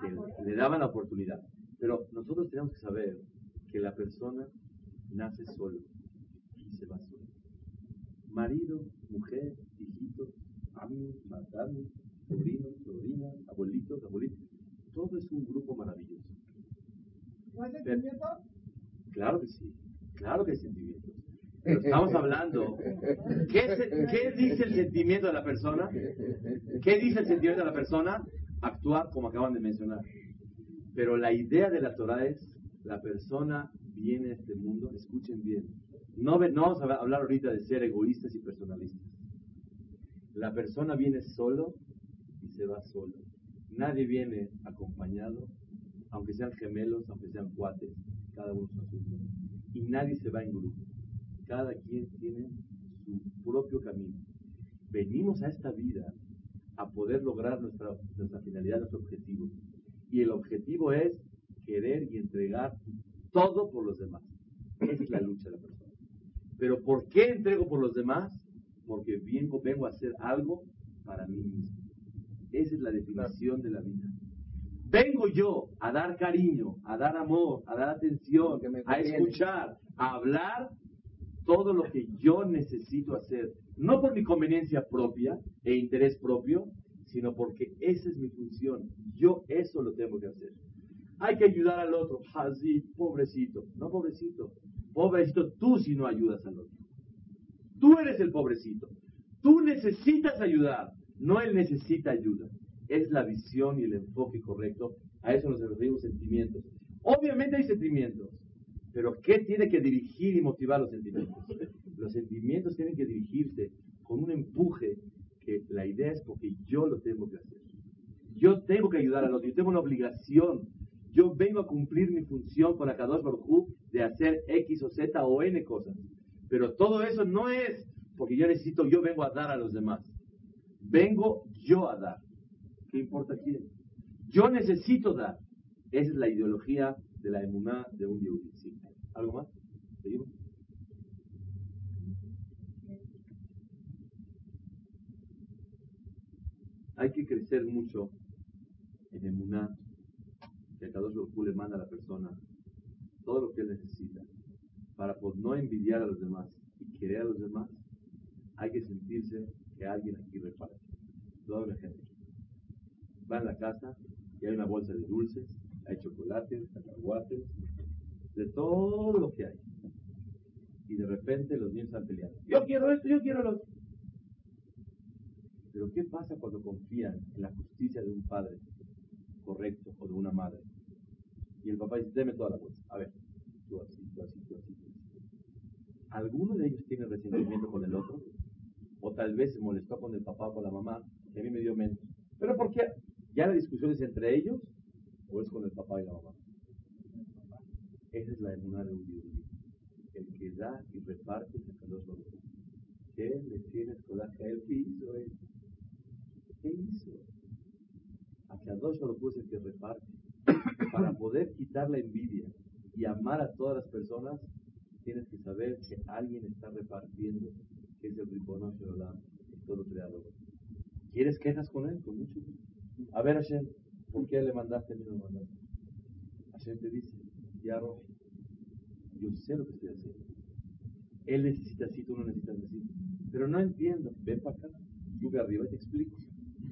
que le daban la oportunidad. Pero nosotros tenemos que saber que la persona nace solo y se va solo. Marido, mujer, hijitos, amigos, matarnos, sobrinos, sobrinas, abuelitos, abuelitos. Todo es un grupo maravilloso. ¿No hay sentimiento? Claro que sí, claro que hay sentimientos. Pero estamos hablando, ¿qué, se- qué dice el sentimiento de la persona? ¿Qué dice el sentimiento de la persona? Actuar como acaban de mencionar. Pero la idea de la Torah es, la persona viene a este mundo, escuchen bien, no, no vamos a hablar ahorita de ser egoístas y personalistas. La persona viene solo y se va solo. Nadie viene acompañado, aunque sean gemelos, aunque sean cuates, cada uno su asunto. Y nadie se va en grupo. Cada quien tiene su propio camino. Venimos a esta vida a poder lograr nuestra, nuestra finalidad, nuestro objetivo. Y el objetivo es querer y entregar todo por los demás. Esa es la lucha de la persona. Pero ¿por qué entrego por los demás? Porque vengo, vengo a hacer algo para mí mismo. Esa es la definición de la vida. Vengo yo a dar cariño, a dar amor, a dar atención, a escuchar, a hablar, todo lo que yo necesito hacer, no por mi conveniencia propia e interés propio, sino porque esa es mi función. Yo eso lo tengo que hacer. Hay que ayudar al otro. Así, pobrecito. No, pobrecito. Pobrecito tú si no ayudas al otro. Tú eres el pobrecito. Tú necesitas ayudar. No él necesita ayuda. Es la visión y el enfoque correcto. A eso nos referimos sentimientos. Obviamente hay sentimientos. Pero ¿qué tiene que dirigir y motivar los sentimientos? Los sentimientos tienen que dirigirse con un empuje que la idea es porque yo lo tengo que hacer. Yo tengo que ayudar al otro. Yo tengo una obligación yo vengo a cumplir mi función con Akadosh Baruj de hacer X o Z o N cosas. Pero todo eso no es porque yo necesito, yo vengo a dar a los demás. Vengo yo a dar. ¿Qué importa quién? Yo necesito dar. Esa es la ideología de la emuná de un Yehudi. ¿Algo más? ¿Seguimos? Hay que crecer mucho en emuná que cada dos le manda a la persona todo lo que necesita para pues, no envidiar a los demás y querer a los demás, hay que sentirse que alguien aquí reparte. Un ejemplo. Va en la casa y hay una bolsa de dulces, hay chocolates, cacahuates, de todo lo que hay. Y de repente los niños están peleando. Yo quiero esto, yo quiero lo otro. Pero ¿qué pasa cuando confían en la justicia de un padre correcto o de una madre. Y el papá dice, deme toda la bolsa. A ver, tú así, tú así, tú así. ¿Alguno de ellos tiene resentimiento con el otro? O tal vez se molestó con el papá o con la mamá, que a mí me dio menos. ¿Pero por qué? ¿Ya la discusión es entre ellos o es con el papá y la mamá? Esa es la emuná de un yudí. El que da y reparte es el dos ¿Qué le tienes coraje a él? ¿Qué hizo él? ¿Qué hizo? hacia dos Baruj es el que reparte. Para poder quitar la envidia y amar a todas las personas, tienes que saber que alguien está repartiendo, que es el Ribono el todo creador. ¿Quieres quejas con él? Con mucho gusto. A ver, Hashem, ¿por qué le mandaste a mí no lo mandaste? Hashem te dice, ya yo sé lo que estoy haciendo. Él necesita así, tú no necesitas así. Pero no entiendo. Ven para acá, sube arriba y te explico.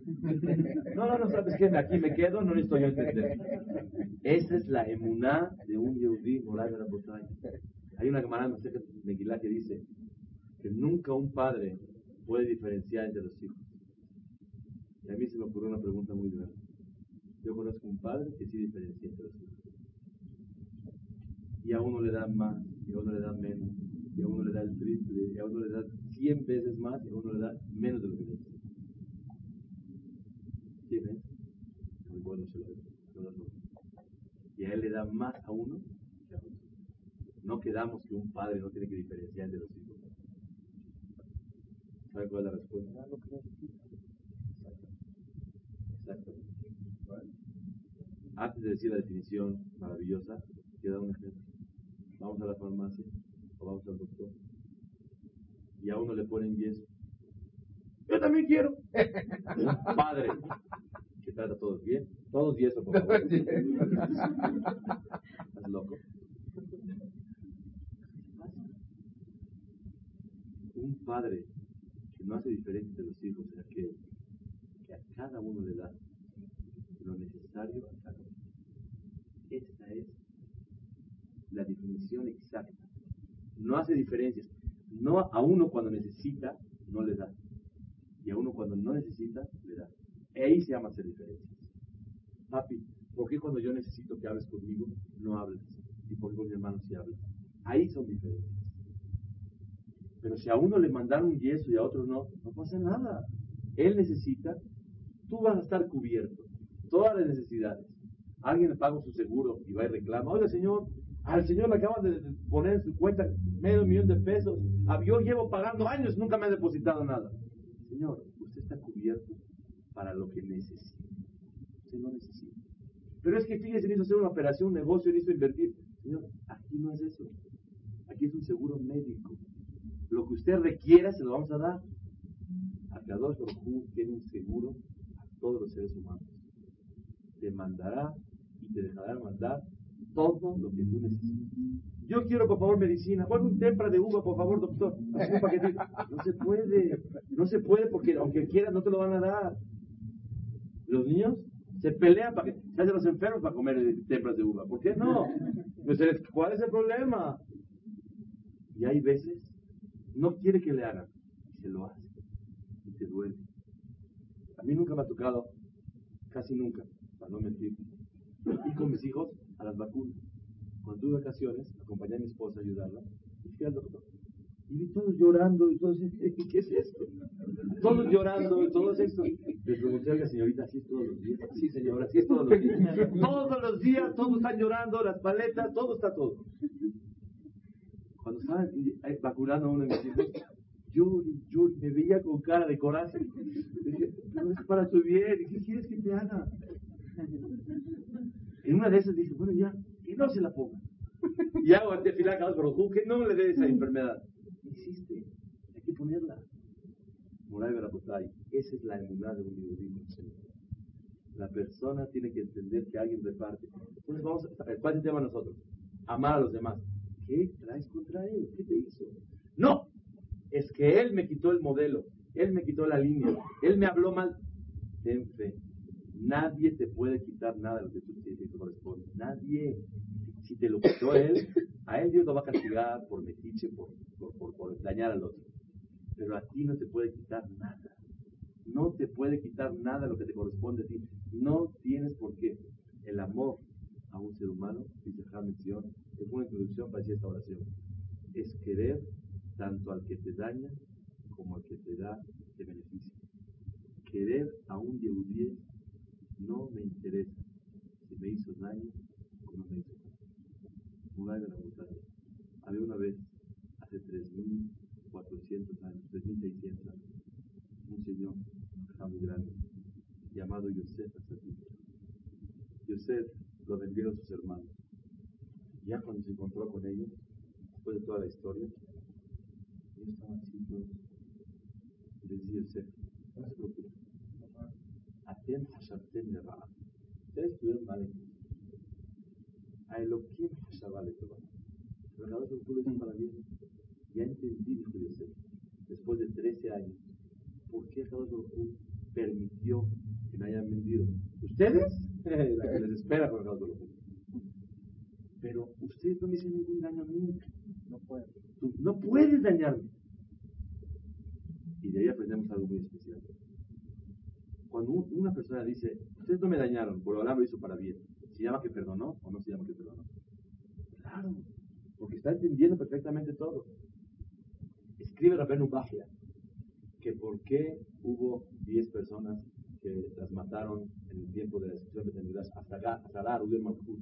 No, no, no, sabes que aquí me quedo, no necesito yo entender. Esa es la emuná de un Yehudi moral de la montaña. Hay una camarada de Megilá que dice que nunca un padre puede diferenciar entre los hijos. Y a mí se me ocurrió una pregunta muy grande. Yo conozco un padre que sí diferencia entre los hijos. Y a uno le da más, y a uno le da menos, y a uno le da el triple, y a uno le da cien veces más, y a uno le da menos de lo que le muy bueno se lo Y a él le da más a uno. No quedamos que un padre no tiene que diferenciar entre los hijos. ¿Sabe cuál es la respuesta? Ah, Exacto. Antes de decir la definición maravillosa, queda un ejemplo. Vamos a la farmacia o vamos al doctor y a uno le ponen yeso yo también quiero. Un padre que trata a todos bien. Todos y eso, por favor. Estás loco. Un padre que no hace diferencia de los hijos es aquel que a cada uno le da lo necesario a cada uno. Esta es la definición exacta. No hace diferencias. No a uno cuando necesita, no le da y a uno cuando no necesita, le da. Ahí se llama hacer diferencias. Papi, ¿por qué cuando yo necesito que hables conmigo, no hables? Y por qué con mi hermano sí hablas. Ahí son diferencias. Pero si a uno le mandaron un yeso y a otro no, no pasa nada. Él necesita, tú vas a estar cubierto. Todas las necesidades. Alguien le paga su seguro y va y reclama, oiga señor, al señor le acaban de poner en su cuenta medio millón de pesos. Ah, yo llevo pagando años, nunca me ha depositado nada. Señor, usted está cubierto para lo que necesita. Usted no necesita. Pero es que fíjese, necesito hacer una operación, un negocio, necesito invertir. Señor, aquí no es eso. Aquí es un seguro médico. Lo que usted requiera se lo vamos a dar. Akadosh Baruj tiene un seguro a todos los seres humanos. Te mandará y te dejará mandar todo lo que tú necesitas. Yo quiero, por favor, medicina. Bueno, un tempra de uva, por favor, doctor. No se puede. No se puede porque aunque quieras no te lo van a dar. Los niños se pelean para que se hacen los enfermos para comer tempras de uva. ¿Por qué no? Pues, ¿Cuál es el problema? Y hay veces no quiere que le hagan y se lo hace y te duele. A mí nunca me ha tocado, casi nunca, para no mentir, ir con mis hijos a las vacunas. Cuando tuve vacaciones, acompañé a mi esposa a ayudarla y fui al doctor. Y vi todos llorando y todos, ¿qué es esto? Todos llorando y todo esto. Le pregunté a la señorita, ¿así es todos los días? Sí, señora, así es todos los días. Todos los días, todos están llorando, las paletas, todo está todo. Cuando estaban vacunando a uno de mis hijos, yo, yo me veía con cara de coraje. Dije, es para tu bien, ¿qué quieres que te haga? En una de esas dije, bueno, ya, que no se la ponga. Y hago ante filar por que no le dé esa enfermedad. Existe, hay que ponerla. Moray Berapotay, esa es la emuná de un libro La persona tiene que entender que alguien reparte. Entonces vamos ¿cuál es el tema nosotros? Amar a los demás. ¿Qué traes contra él? ¿Qué te hizo? No, es que él me quitó el modelo, él me quitó la línea, él me habló mal. Ten fe, nadie te puede quitar nada de lo que tú tienes que corresponde. Nadie. Si te lo quitó él, a él Dios lo va a castigar por metiche, por, por, por dañar al otro. Pero a ti no te puede quitar nada. No te puede quitar nada lo que te corresponde a ti. No tienes por qué. El amor a un ser humano, dice mención, es una es querer tanto al que te daña como al que te da de beneficio. Querer a un Yehudí no me interesa si me hizo daño o no me hizo daño. de la montaña. Había una vez, hace 3.400 años, 3.600 años, un señor muy grande llamado Yosef Asatit. Yosef lo vendieron sus hermanos. Ya cuando se encontró con ellos, después de toda la historia, ellos estaban así todos. Les decía Yosef, no se preocupen. Atem hashabtem lera'a. Ustedes estuvieron mal en A Elohim hashabale toba. Pero cada vez hizo para bien. Ya entendí, dijo Yosef, después de 13 años, por qué vez permitió que me hayan vendido. ¿Ustedes? la que les espera con el Pero ustedes no me hicieron ningún daño nunca. No pueden. Tú no puedes dañarme. Y de ahí aprendemos algo muy especial. Cuando una persona dice, ustedes no me dañaron, por lo lo hizo para bien, ¿se llama que perdonó o no se llama que perdonó? Claro, porque está entendiendo perfectamente todo. Escribe Rabenu Bajia que por qué hubo 10 personas que las mataron en el tiempo de la destrucción de Tenidas, hasta Azará, Rubén Malchut,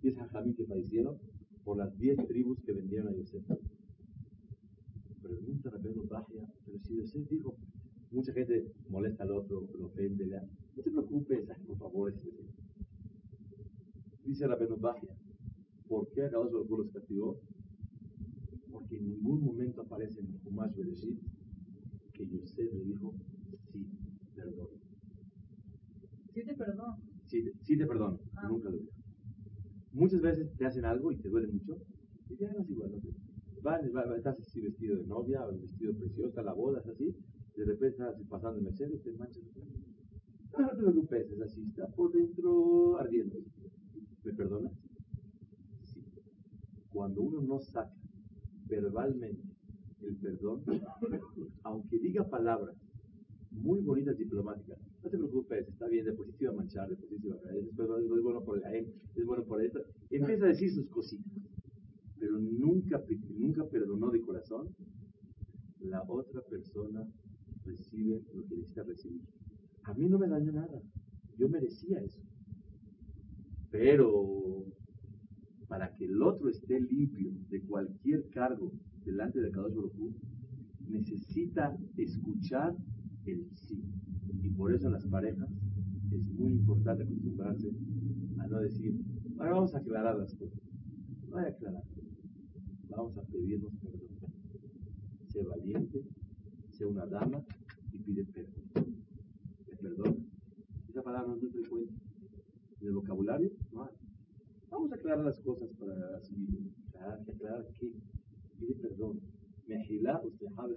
10 hajamí que fallecieron por las 10 tribus que vendieron a Yosef. Pregunta Rabenu Bajia, pero si Yosef dijo, mucha gente molesta al otro, lo ofende, no te preocupes, por favor. Dice Rabenu Bajia, ¿por qué a los los castigó? Porque en ningún momento aparece en Humash Bereshit que Yosef le dijo, sí, perdón. Sí te perdono. Sí, te perdono, ah. nunca lo digo. Muchas veces te hacen algo y te duele mucho, y te hagas igual, no te... estás así vestido de novia, o vestido precioso, la boda es así, de repente estás pasando el Mercedes y te manchas. Te preocupes, es así, está por dentro ardiendo. ¿Me perdonas? Sí. Cuando uno no saca verbalmente el perdón, aunque diga palabras muy bonitas diplomáticas. No te preocupes, está bien, iba a manchar, después se iba a caer, después es bueno por el es bueno por esto. Empieza a decir sus cositas, pero nunca, nunca perdonó de corazón. La otra persona recibe lo que necesita recibir. A mí no me dañó nada, yo merecía eso. Pero para que el otro esté limpio de cualquier cargo delante de Kadosh Baruj necesita escuchar el sí. Y por eso en las parejas es muy importante acostumbrarse a no decir, ahora vamos a aclarar las cosas. No hay aclarar. Vamos a pedirnos perdón. Sé valiente, sé una dama y pide perdón. ¿Me perdón? Esa palabra no es muy frecuente. En el vocabulario no hay. Vamos a aclarar las cosas para así. Aclarar, aclarar qué. Pide perdón. Mejilá usted sabe.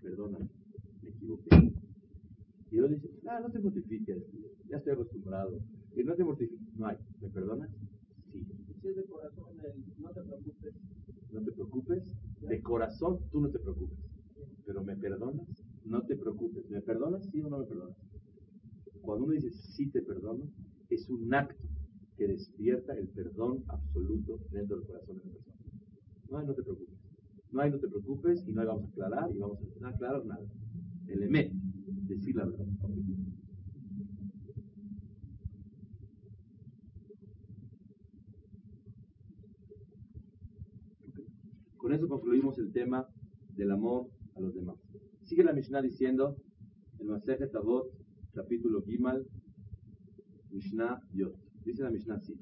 Perdóname, me equivoqué. Y le dice, ah, no te mortifiques, ya estoy acostumbrado. Y no te mortifiques. No hay. ¿Me perdonas? Sí. Si es de corazón, no te preocupes. No te preocupes. De corazón, tú no te preocupes. Pero ¿me perdonas? No te preocupes. ¿Me perdonas? Sí o no me perdonas. Cuando uno dice sí te perdono, es un acto que despierta el perdón absoluto dentro del corazón de la persona. No hay no te preocupes. No hay no te preocupes y no hay vamos a aclarar y vamos a no aclarar nada. El emet, decir la verdad. Con eso concluimos el tema del amor a los demás. Sigue la Mishnah diciendo, en Masejet Avot, capítulo Gimal, Mishnah Yot. Dice la Mishnah así.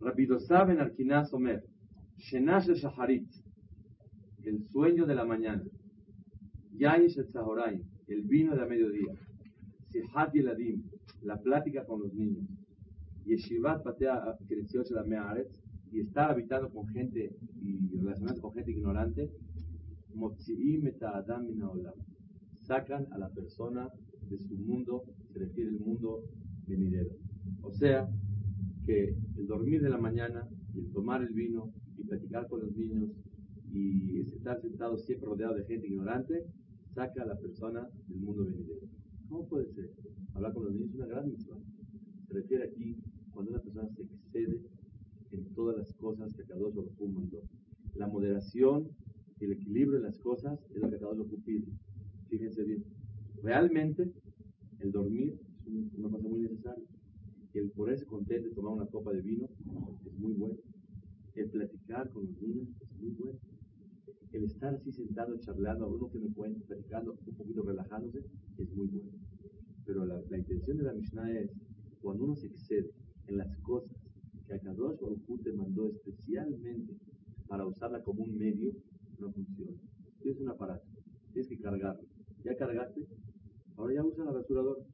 Rapidosá ben Arkinaz Omer, Shenash el Shaharit, el sueño de la mañana, Yayish el el vino de a mediodía, Sihat Yeladim, la plática con los niños, Yeshivat Patea creció la Mearetz, y estar habitando con gente y relacionarse con gente ignorante, Motzi'im et ha'olam. sacan a la persona de su mundo, se refiere al mundo venidero. O sea, que el dormir de la mañana, y el tomar el vino, y platicar con los niños, y estar sentado siempre rodeado de gente ignorante, saca a la persona del mundo venidero. ¿Cómo puede ser? Hablar con los niños es una gran misión. Se refiere aquí cuando una persona se excede en todas las cosas que Kadosh Baruj mandó. La moderación y el equilibrio en las cosas es lo que Kadosh Baruj pide. Fíjense bien. Realmente, el dormir es un- una cosa muy necesaria. El ponerse contento y tomar una copa de vino es muy bueno. El platicar con los niños es muy bueno. El estar así sentado, charlando, a uno que me cuenta, platicando, un poquito relajándose, es muy bueno. Pero la, intención de la Mishnah es, cuando uno se excede en las cosas que Akadosh Baruj te mandó especialmente para usarla como un medio, no funciona. Tienes un aparato, tienes que cargarlo. Ya cargaste, ahora ya usa la rasuradora.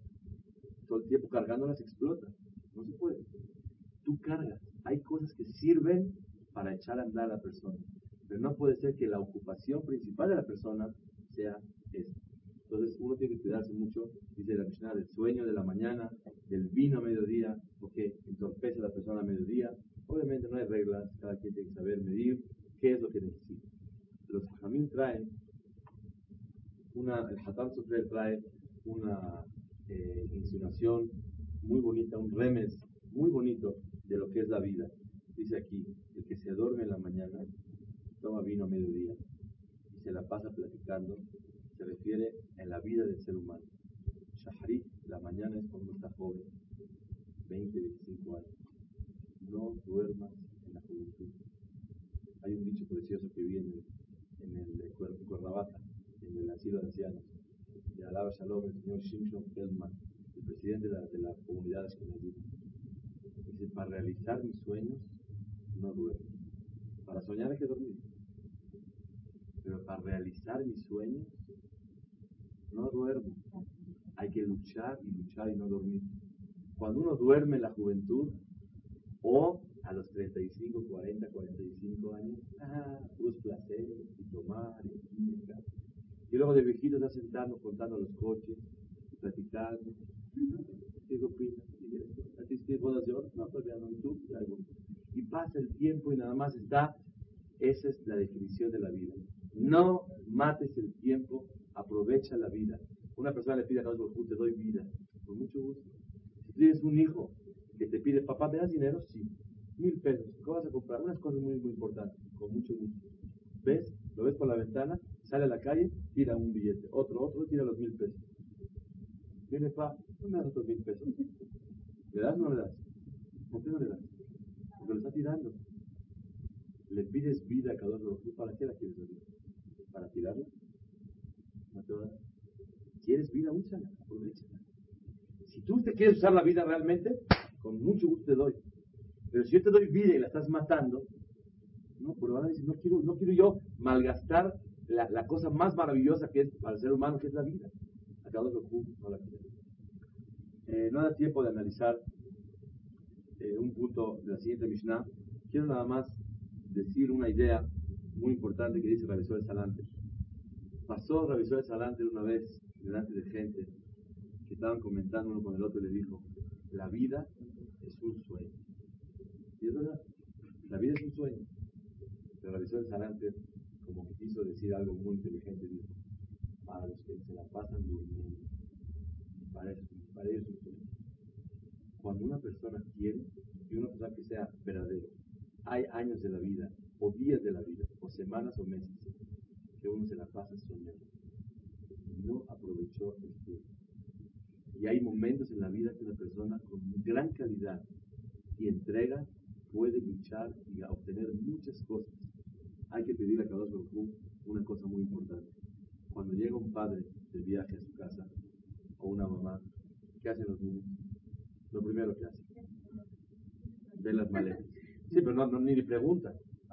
Todo el tiempo cargándolas explota. No se puede. Tú cargas. Hay cosas que sirven para echar a andar a la persona. Pero no puede ser que la ocupación principal de la persona sea esta. Entonces uno tiene que cuidarse mucho, dice la Mishnah, del sueño de la mañana, del vino a mediodía, porque entorpece a la persona a mediodía. Obviamente no hay reglas, cada quien tiene que saber medir qué es lo que necesita. Los Jamín traen, una, el Hatam Sutrel trae una eh, insinuación muy bonita, un remes muy bonito de lo que es la vida. Dice aquí, el que se duerme en la mañana, toma vino a mediodía y se la pasa platicando, se refiere en la vida del ser humano. Shaharit, la mañana es cuando está joven, 20, 25 años. No duermas en la juventud. Hay un dicho precioso que viene en el de Cuer- Cuernavaca, en el asilo de ancianos, de Alaba Shalom, el señor Shimshon Feldman, el presidente de la, de la comunidad Ashkenazí. Dice, para realizar mis sueños, no duermo. Para soñar hay que dormir. Pero para realizar mis sueños, no duermo. Hay que luchar y luchar y no dormir. Cuando uno duerme en la juventud, o a los 35, 40, 45 años, ah, puros placeres, y tomar, y luego de viejitos ya sentando, contando los coches, y platicando. ¿Qué opinas? ¿A ti bodas de oro? No, todavía no. ¿Y tú? Y pasa el tiempo y nada más está. Esa es la definición de la vida. No mates el tiempo, aprovecha la vida. Una persona le pide a Dios, "Baruj Hu, te doy vida. Con mucho gusto. Si tienes un hijo que te pide, papá, ¿me das dinero? Sí. Mil pesos. ¿Qué vas a comprar? Unas cosas muy, muy importantes. Con mucho gusto. ¿Ves? Lo ves por la ventana, sale a la calle, tira un billete. Otro, otro, tira los mil pesos. Viene, pa, no me das otros mil pesos. ¿Le das o no le das? ¿Por qué no le das? Porque lo está tirando. Le pides vida a cada uno. ¿Para qué la quieres vida? ¿Para tirarla? No. ¿Quieres vida? Úsala, aprovechala. Si tú te quieres usar la vida realmente, con mucho gusto te doy. Pero si yo te doy vida y la estás matando, no, por ahora dices, no quiero, no quiero yo malgastar la, cosa más maravillosa que es para el ser humano, que es la vida. Acá no la quiere. Eh, no da tiempo de analizar eh, un punto de la siguiente Mishnah, quiero nada más decir una idea muy importante que dice Rabisol Salante. Pasó Rabisol Salante una vez delante de gente que estaban comentando uno con el otro y le dijo, la vida es un sueño. Y es verdad, la vida es un sueño. Pero Rabisol Salante, como que quiso decir algo muy inteligente, dijo, para los que se la pasan durmiendo, para eso, para eso es un sueño. Cuando una persona quiere, y una persona que sea verdadero, hay años de la vida, o días de la vida, semanas o meses, que uno se la pasa soñando. Y no aprovechó el tiempo. Y hay momentos en la vida que una persona con gran calidad y entrega puede luchar y obtener muchas cosas. Hay que pedir a cada uno una cosa muy importante. Cuando llega un padre de viaje a su casa, o una mamá, ¿qué hacen los niños? Lo primero que hacen, ven las maletas. Sí, pero no, ni le.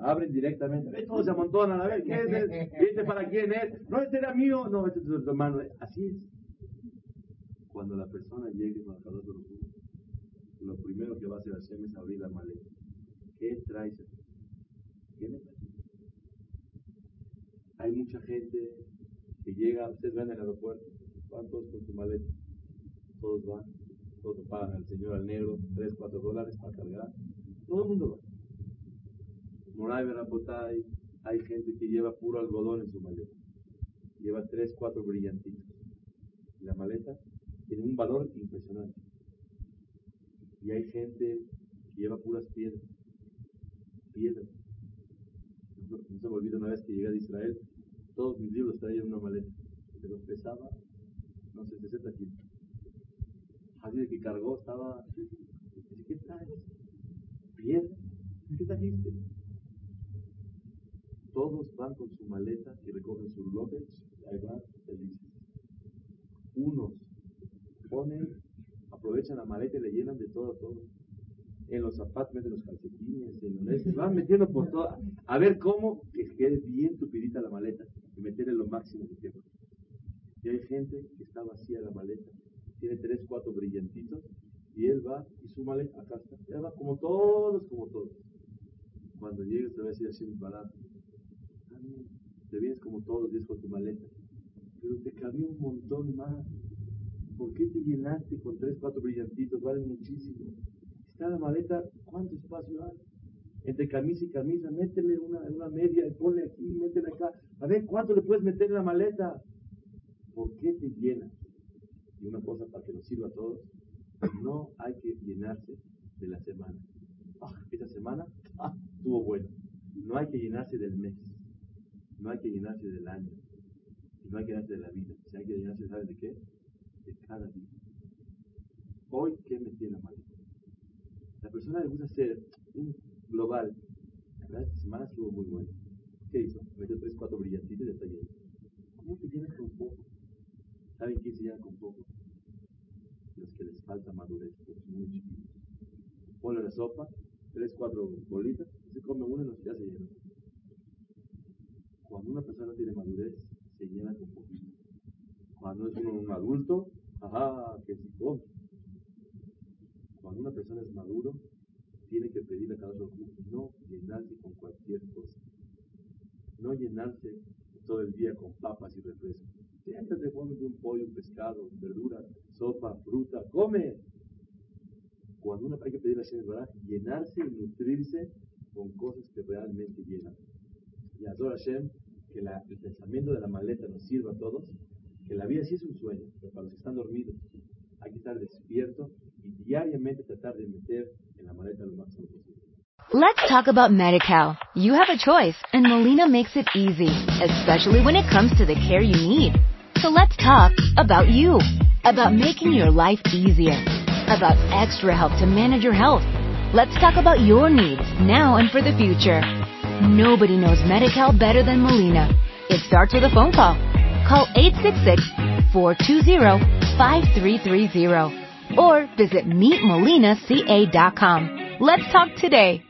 Abren directamente. Todos se amontonan. A ver, ¿qué es? ¿Este para quién es? No, este era mío. No, este es de tu hermano. Así es. Cuando la persona llegue con los lo primero que va a hacer Hashem es abrir la maleta. ¿Qué traes? ¿Qué me traes? Hay mucha gente que llega, ustedes ven en el aeropuerto, van todos con su maleta. Todos van, todos pagan al señor al negro 3, 4 dólares para cargar. Todo el mundo va. Moray Berapotay, hay gente que lleva puro algodón en su maleta. Lleva 3, 4 brillantitos. Y la maleta tiene un valor impresionante. Y hay gente que lleva puras piedras. Piedras. No, se me olvida una vez que llegué a Israel, todos mis libros traían una maleta. Pero pesaba, no sé, 60 kilos. Así de que cargó, estaba. ¿Qué traes? ¿Piedra? ¿Qué trajiste? Todos van con su maleta y recogen su luggage y ahí van felices. Unos ponen, aprovechan la maleta y le llenan de todo, todo. En los zapatos meten los calcetines, en los van metiendo por todo. A ver cómo que quede bien tupidita la maleta y meterle lo máximo que tiempo. Y hay gente que está vacía la maleta, tiene tres, cuatro brillantitos y él va y su maleta acá está. Él va como todos, como todos. Cuando llegues te va a decir así barato. Te vienes como todos los días con tu maleta. Pero te cabía un montón más. ¿Por qué te llenaste con tres, cuatro brillantitos? Vale muchísimo. Está la maleta, ¿cuánto espacio hay? Entre camisa y camisa, métele una, una media y ponle aquí, métele acá. A ver, ¿cuánto le puedes meter en la maleta? ¿Por qué te llenas? Y una cosa para que nos sirva a todos, no hay que llenarse de la semana. Ah, esa semana ah, estuvo bueno. No hay que llenarse del mes. No hay que llenarse del año. No hay que llenarse de la vida. Si hay que llenarse, ¿sabes de qué? De cada día. Hoy, ¿qué metí en la maleta? La persona le gusta hacer un global. La verdad, esta semana estuvo muy bueno. ¿Qué hizo? Metió tres, cuatro brillantitos y está lleno. ¿Cómo te llenas con poco? ¿Saben quién se llena con poco? Los que les falta madurez, los muy chiquitos. Ponle la sopa, tres, cuatro bolitas, se come una y ya se llena. Cuando una persona tiene madurez, se llena con poquito. Cuando es uno un adulto, ajá, que si come. Cuando una persona es maduro, tiene que pedirle a cada uno no llenarse con cualquier cosa. No llenarse todo el día con papas y refrescos. Siéntate, ponte un pollo, un pescado, verduras, sopa, fruta, come. Cuando uno hay que pedir a ¿verdad? Llenarse y nutrirse con cosas que realmente llenan. Y adora Hashem, que la, el pensamiento de la maleta nos sirva a todos, que la vida sí es un sueño, pero para los que están dormidos hay que estar despierto y diariamente tratar de meter en la maleta lo máximo posible. Let's talk about MediCal. You have a choice, and Molina makes it easy, especially when it comes to the care you need. So let's talk about you, about making your life easier, about extra help to manage your health. Let's talk about your needs now and for the future. Nobody knows MediCal better than Molina. It starts with a phone call. Call 866-420-5330 or visit meetmolinaca.com. Let's talk today.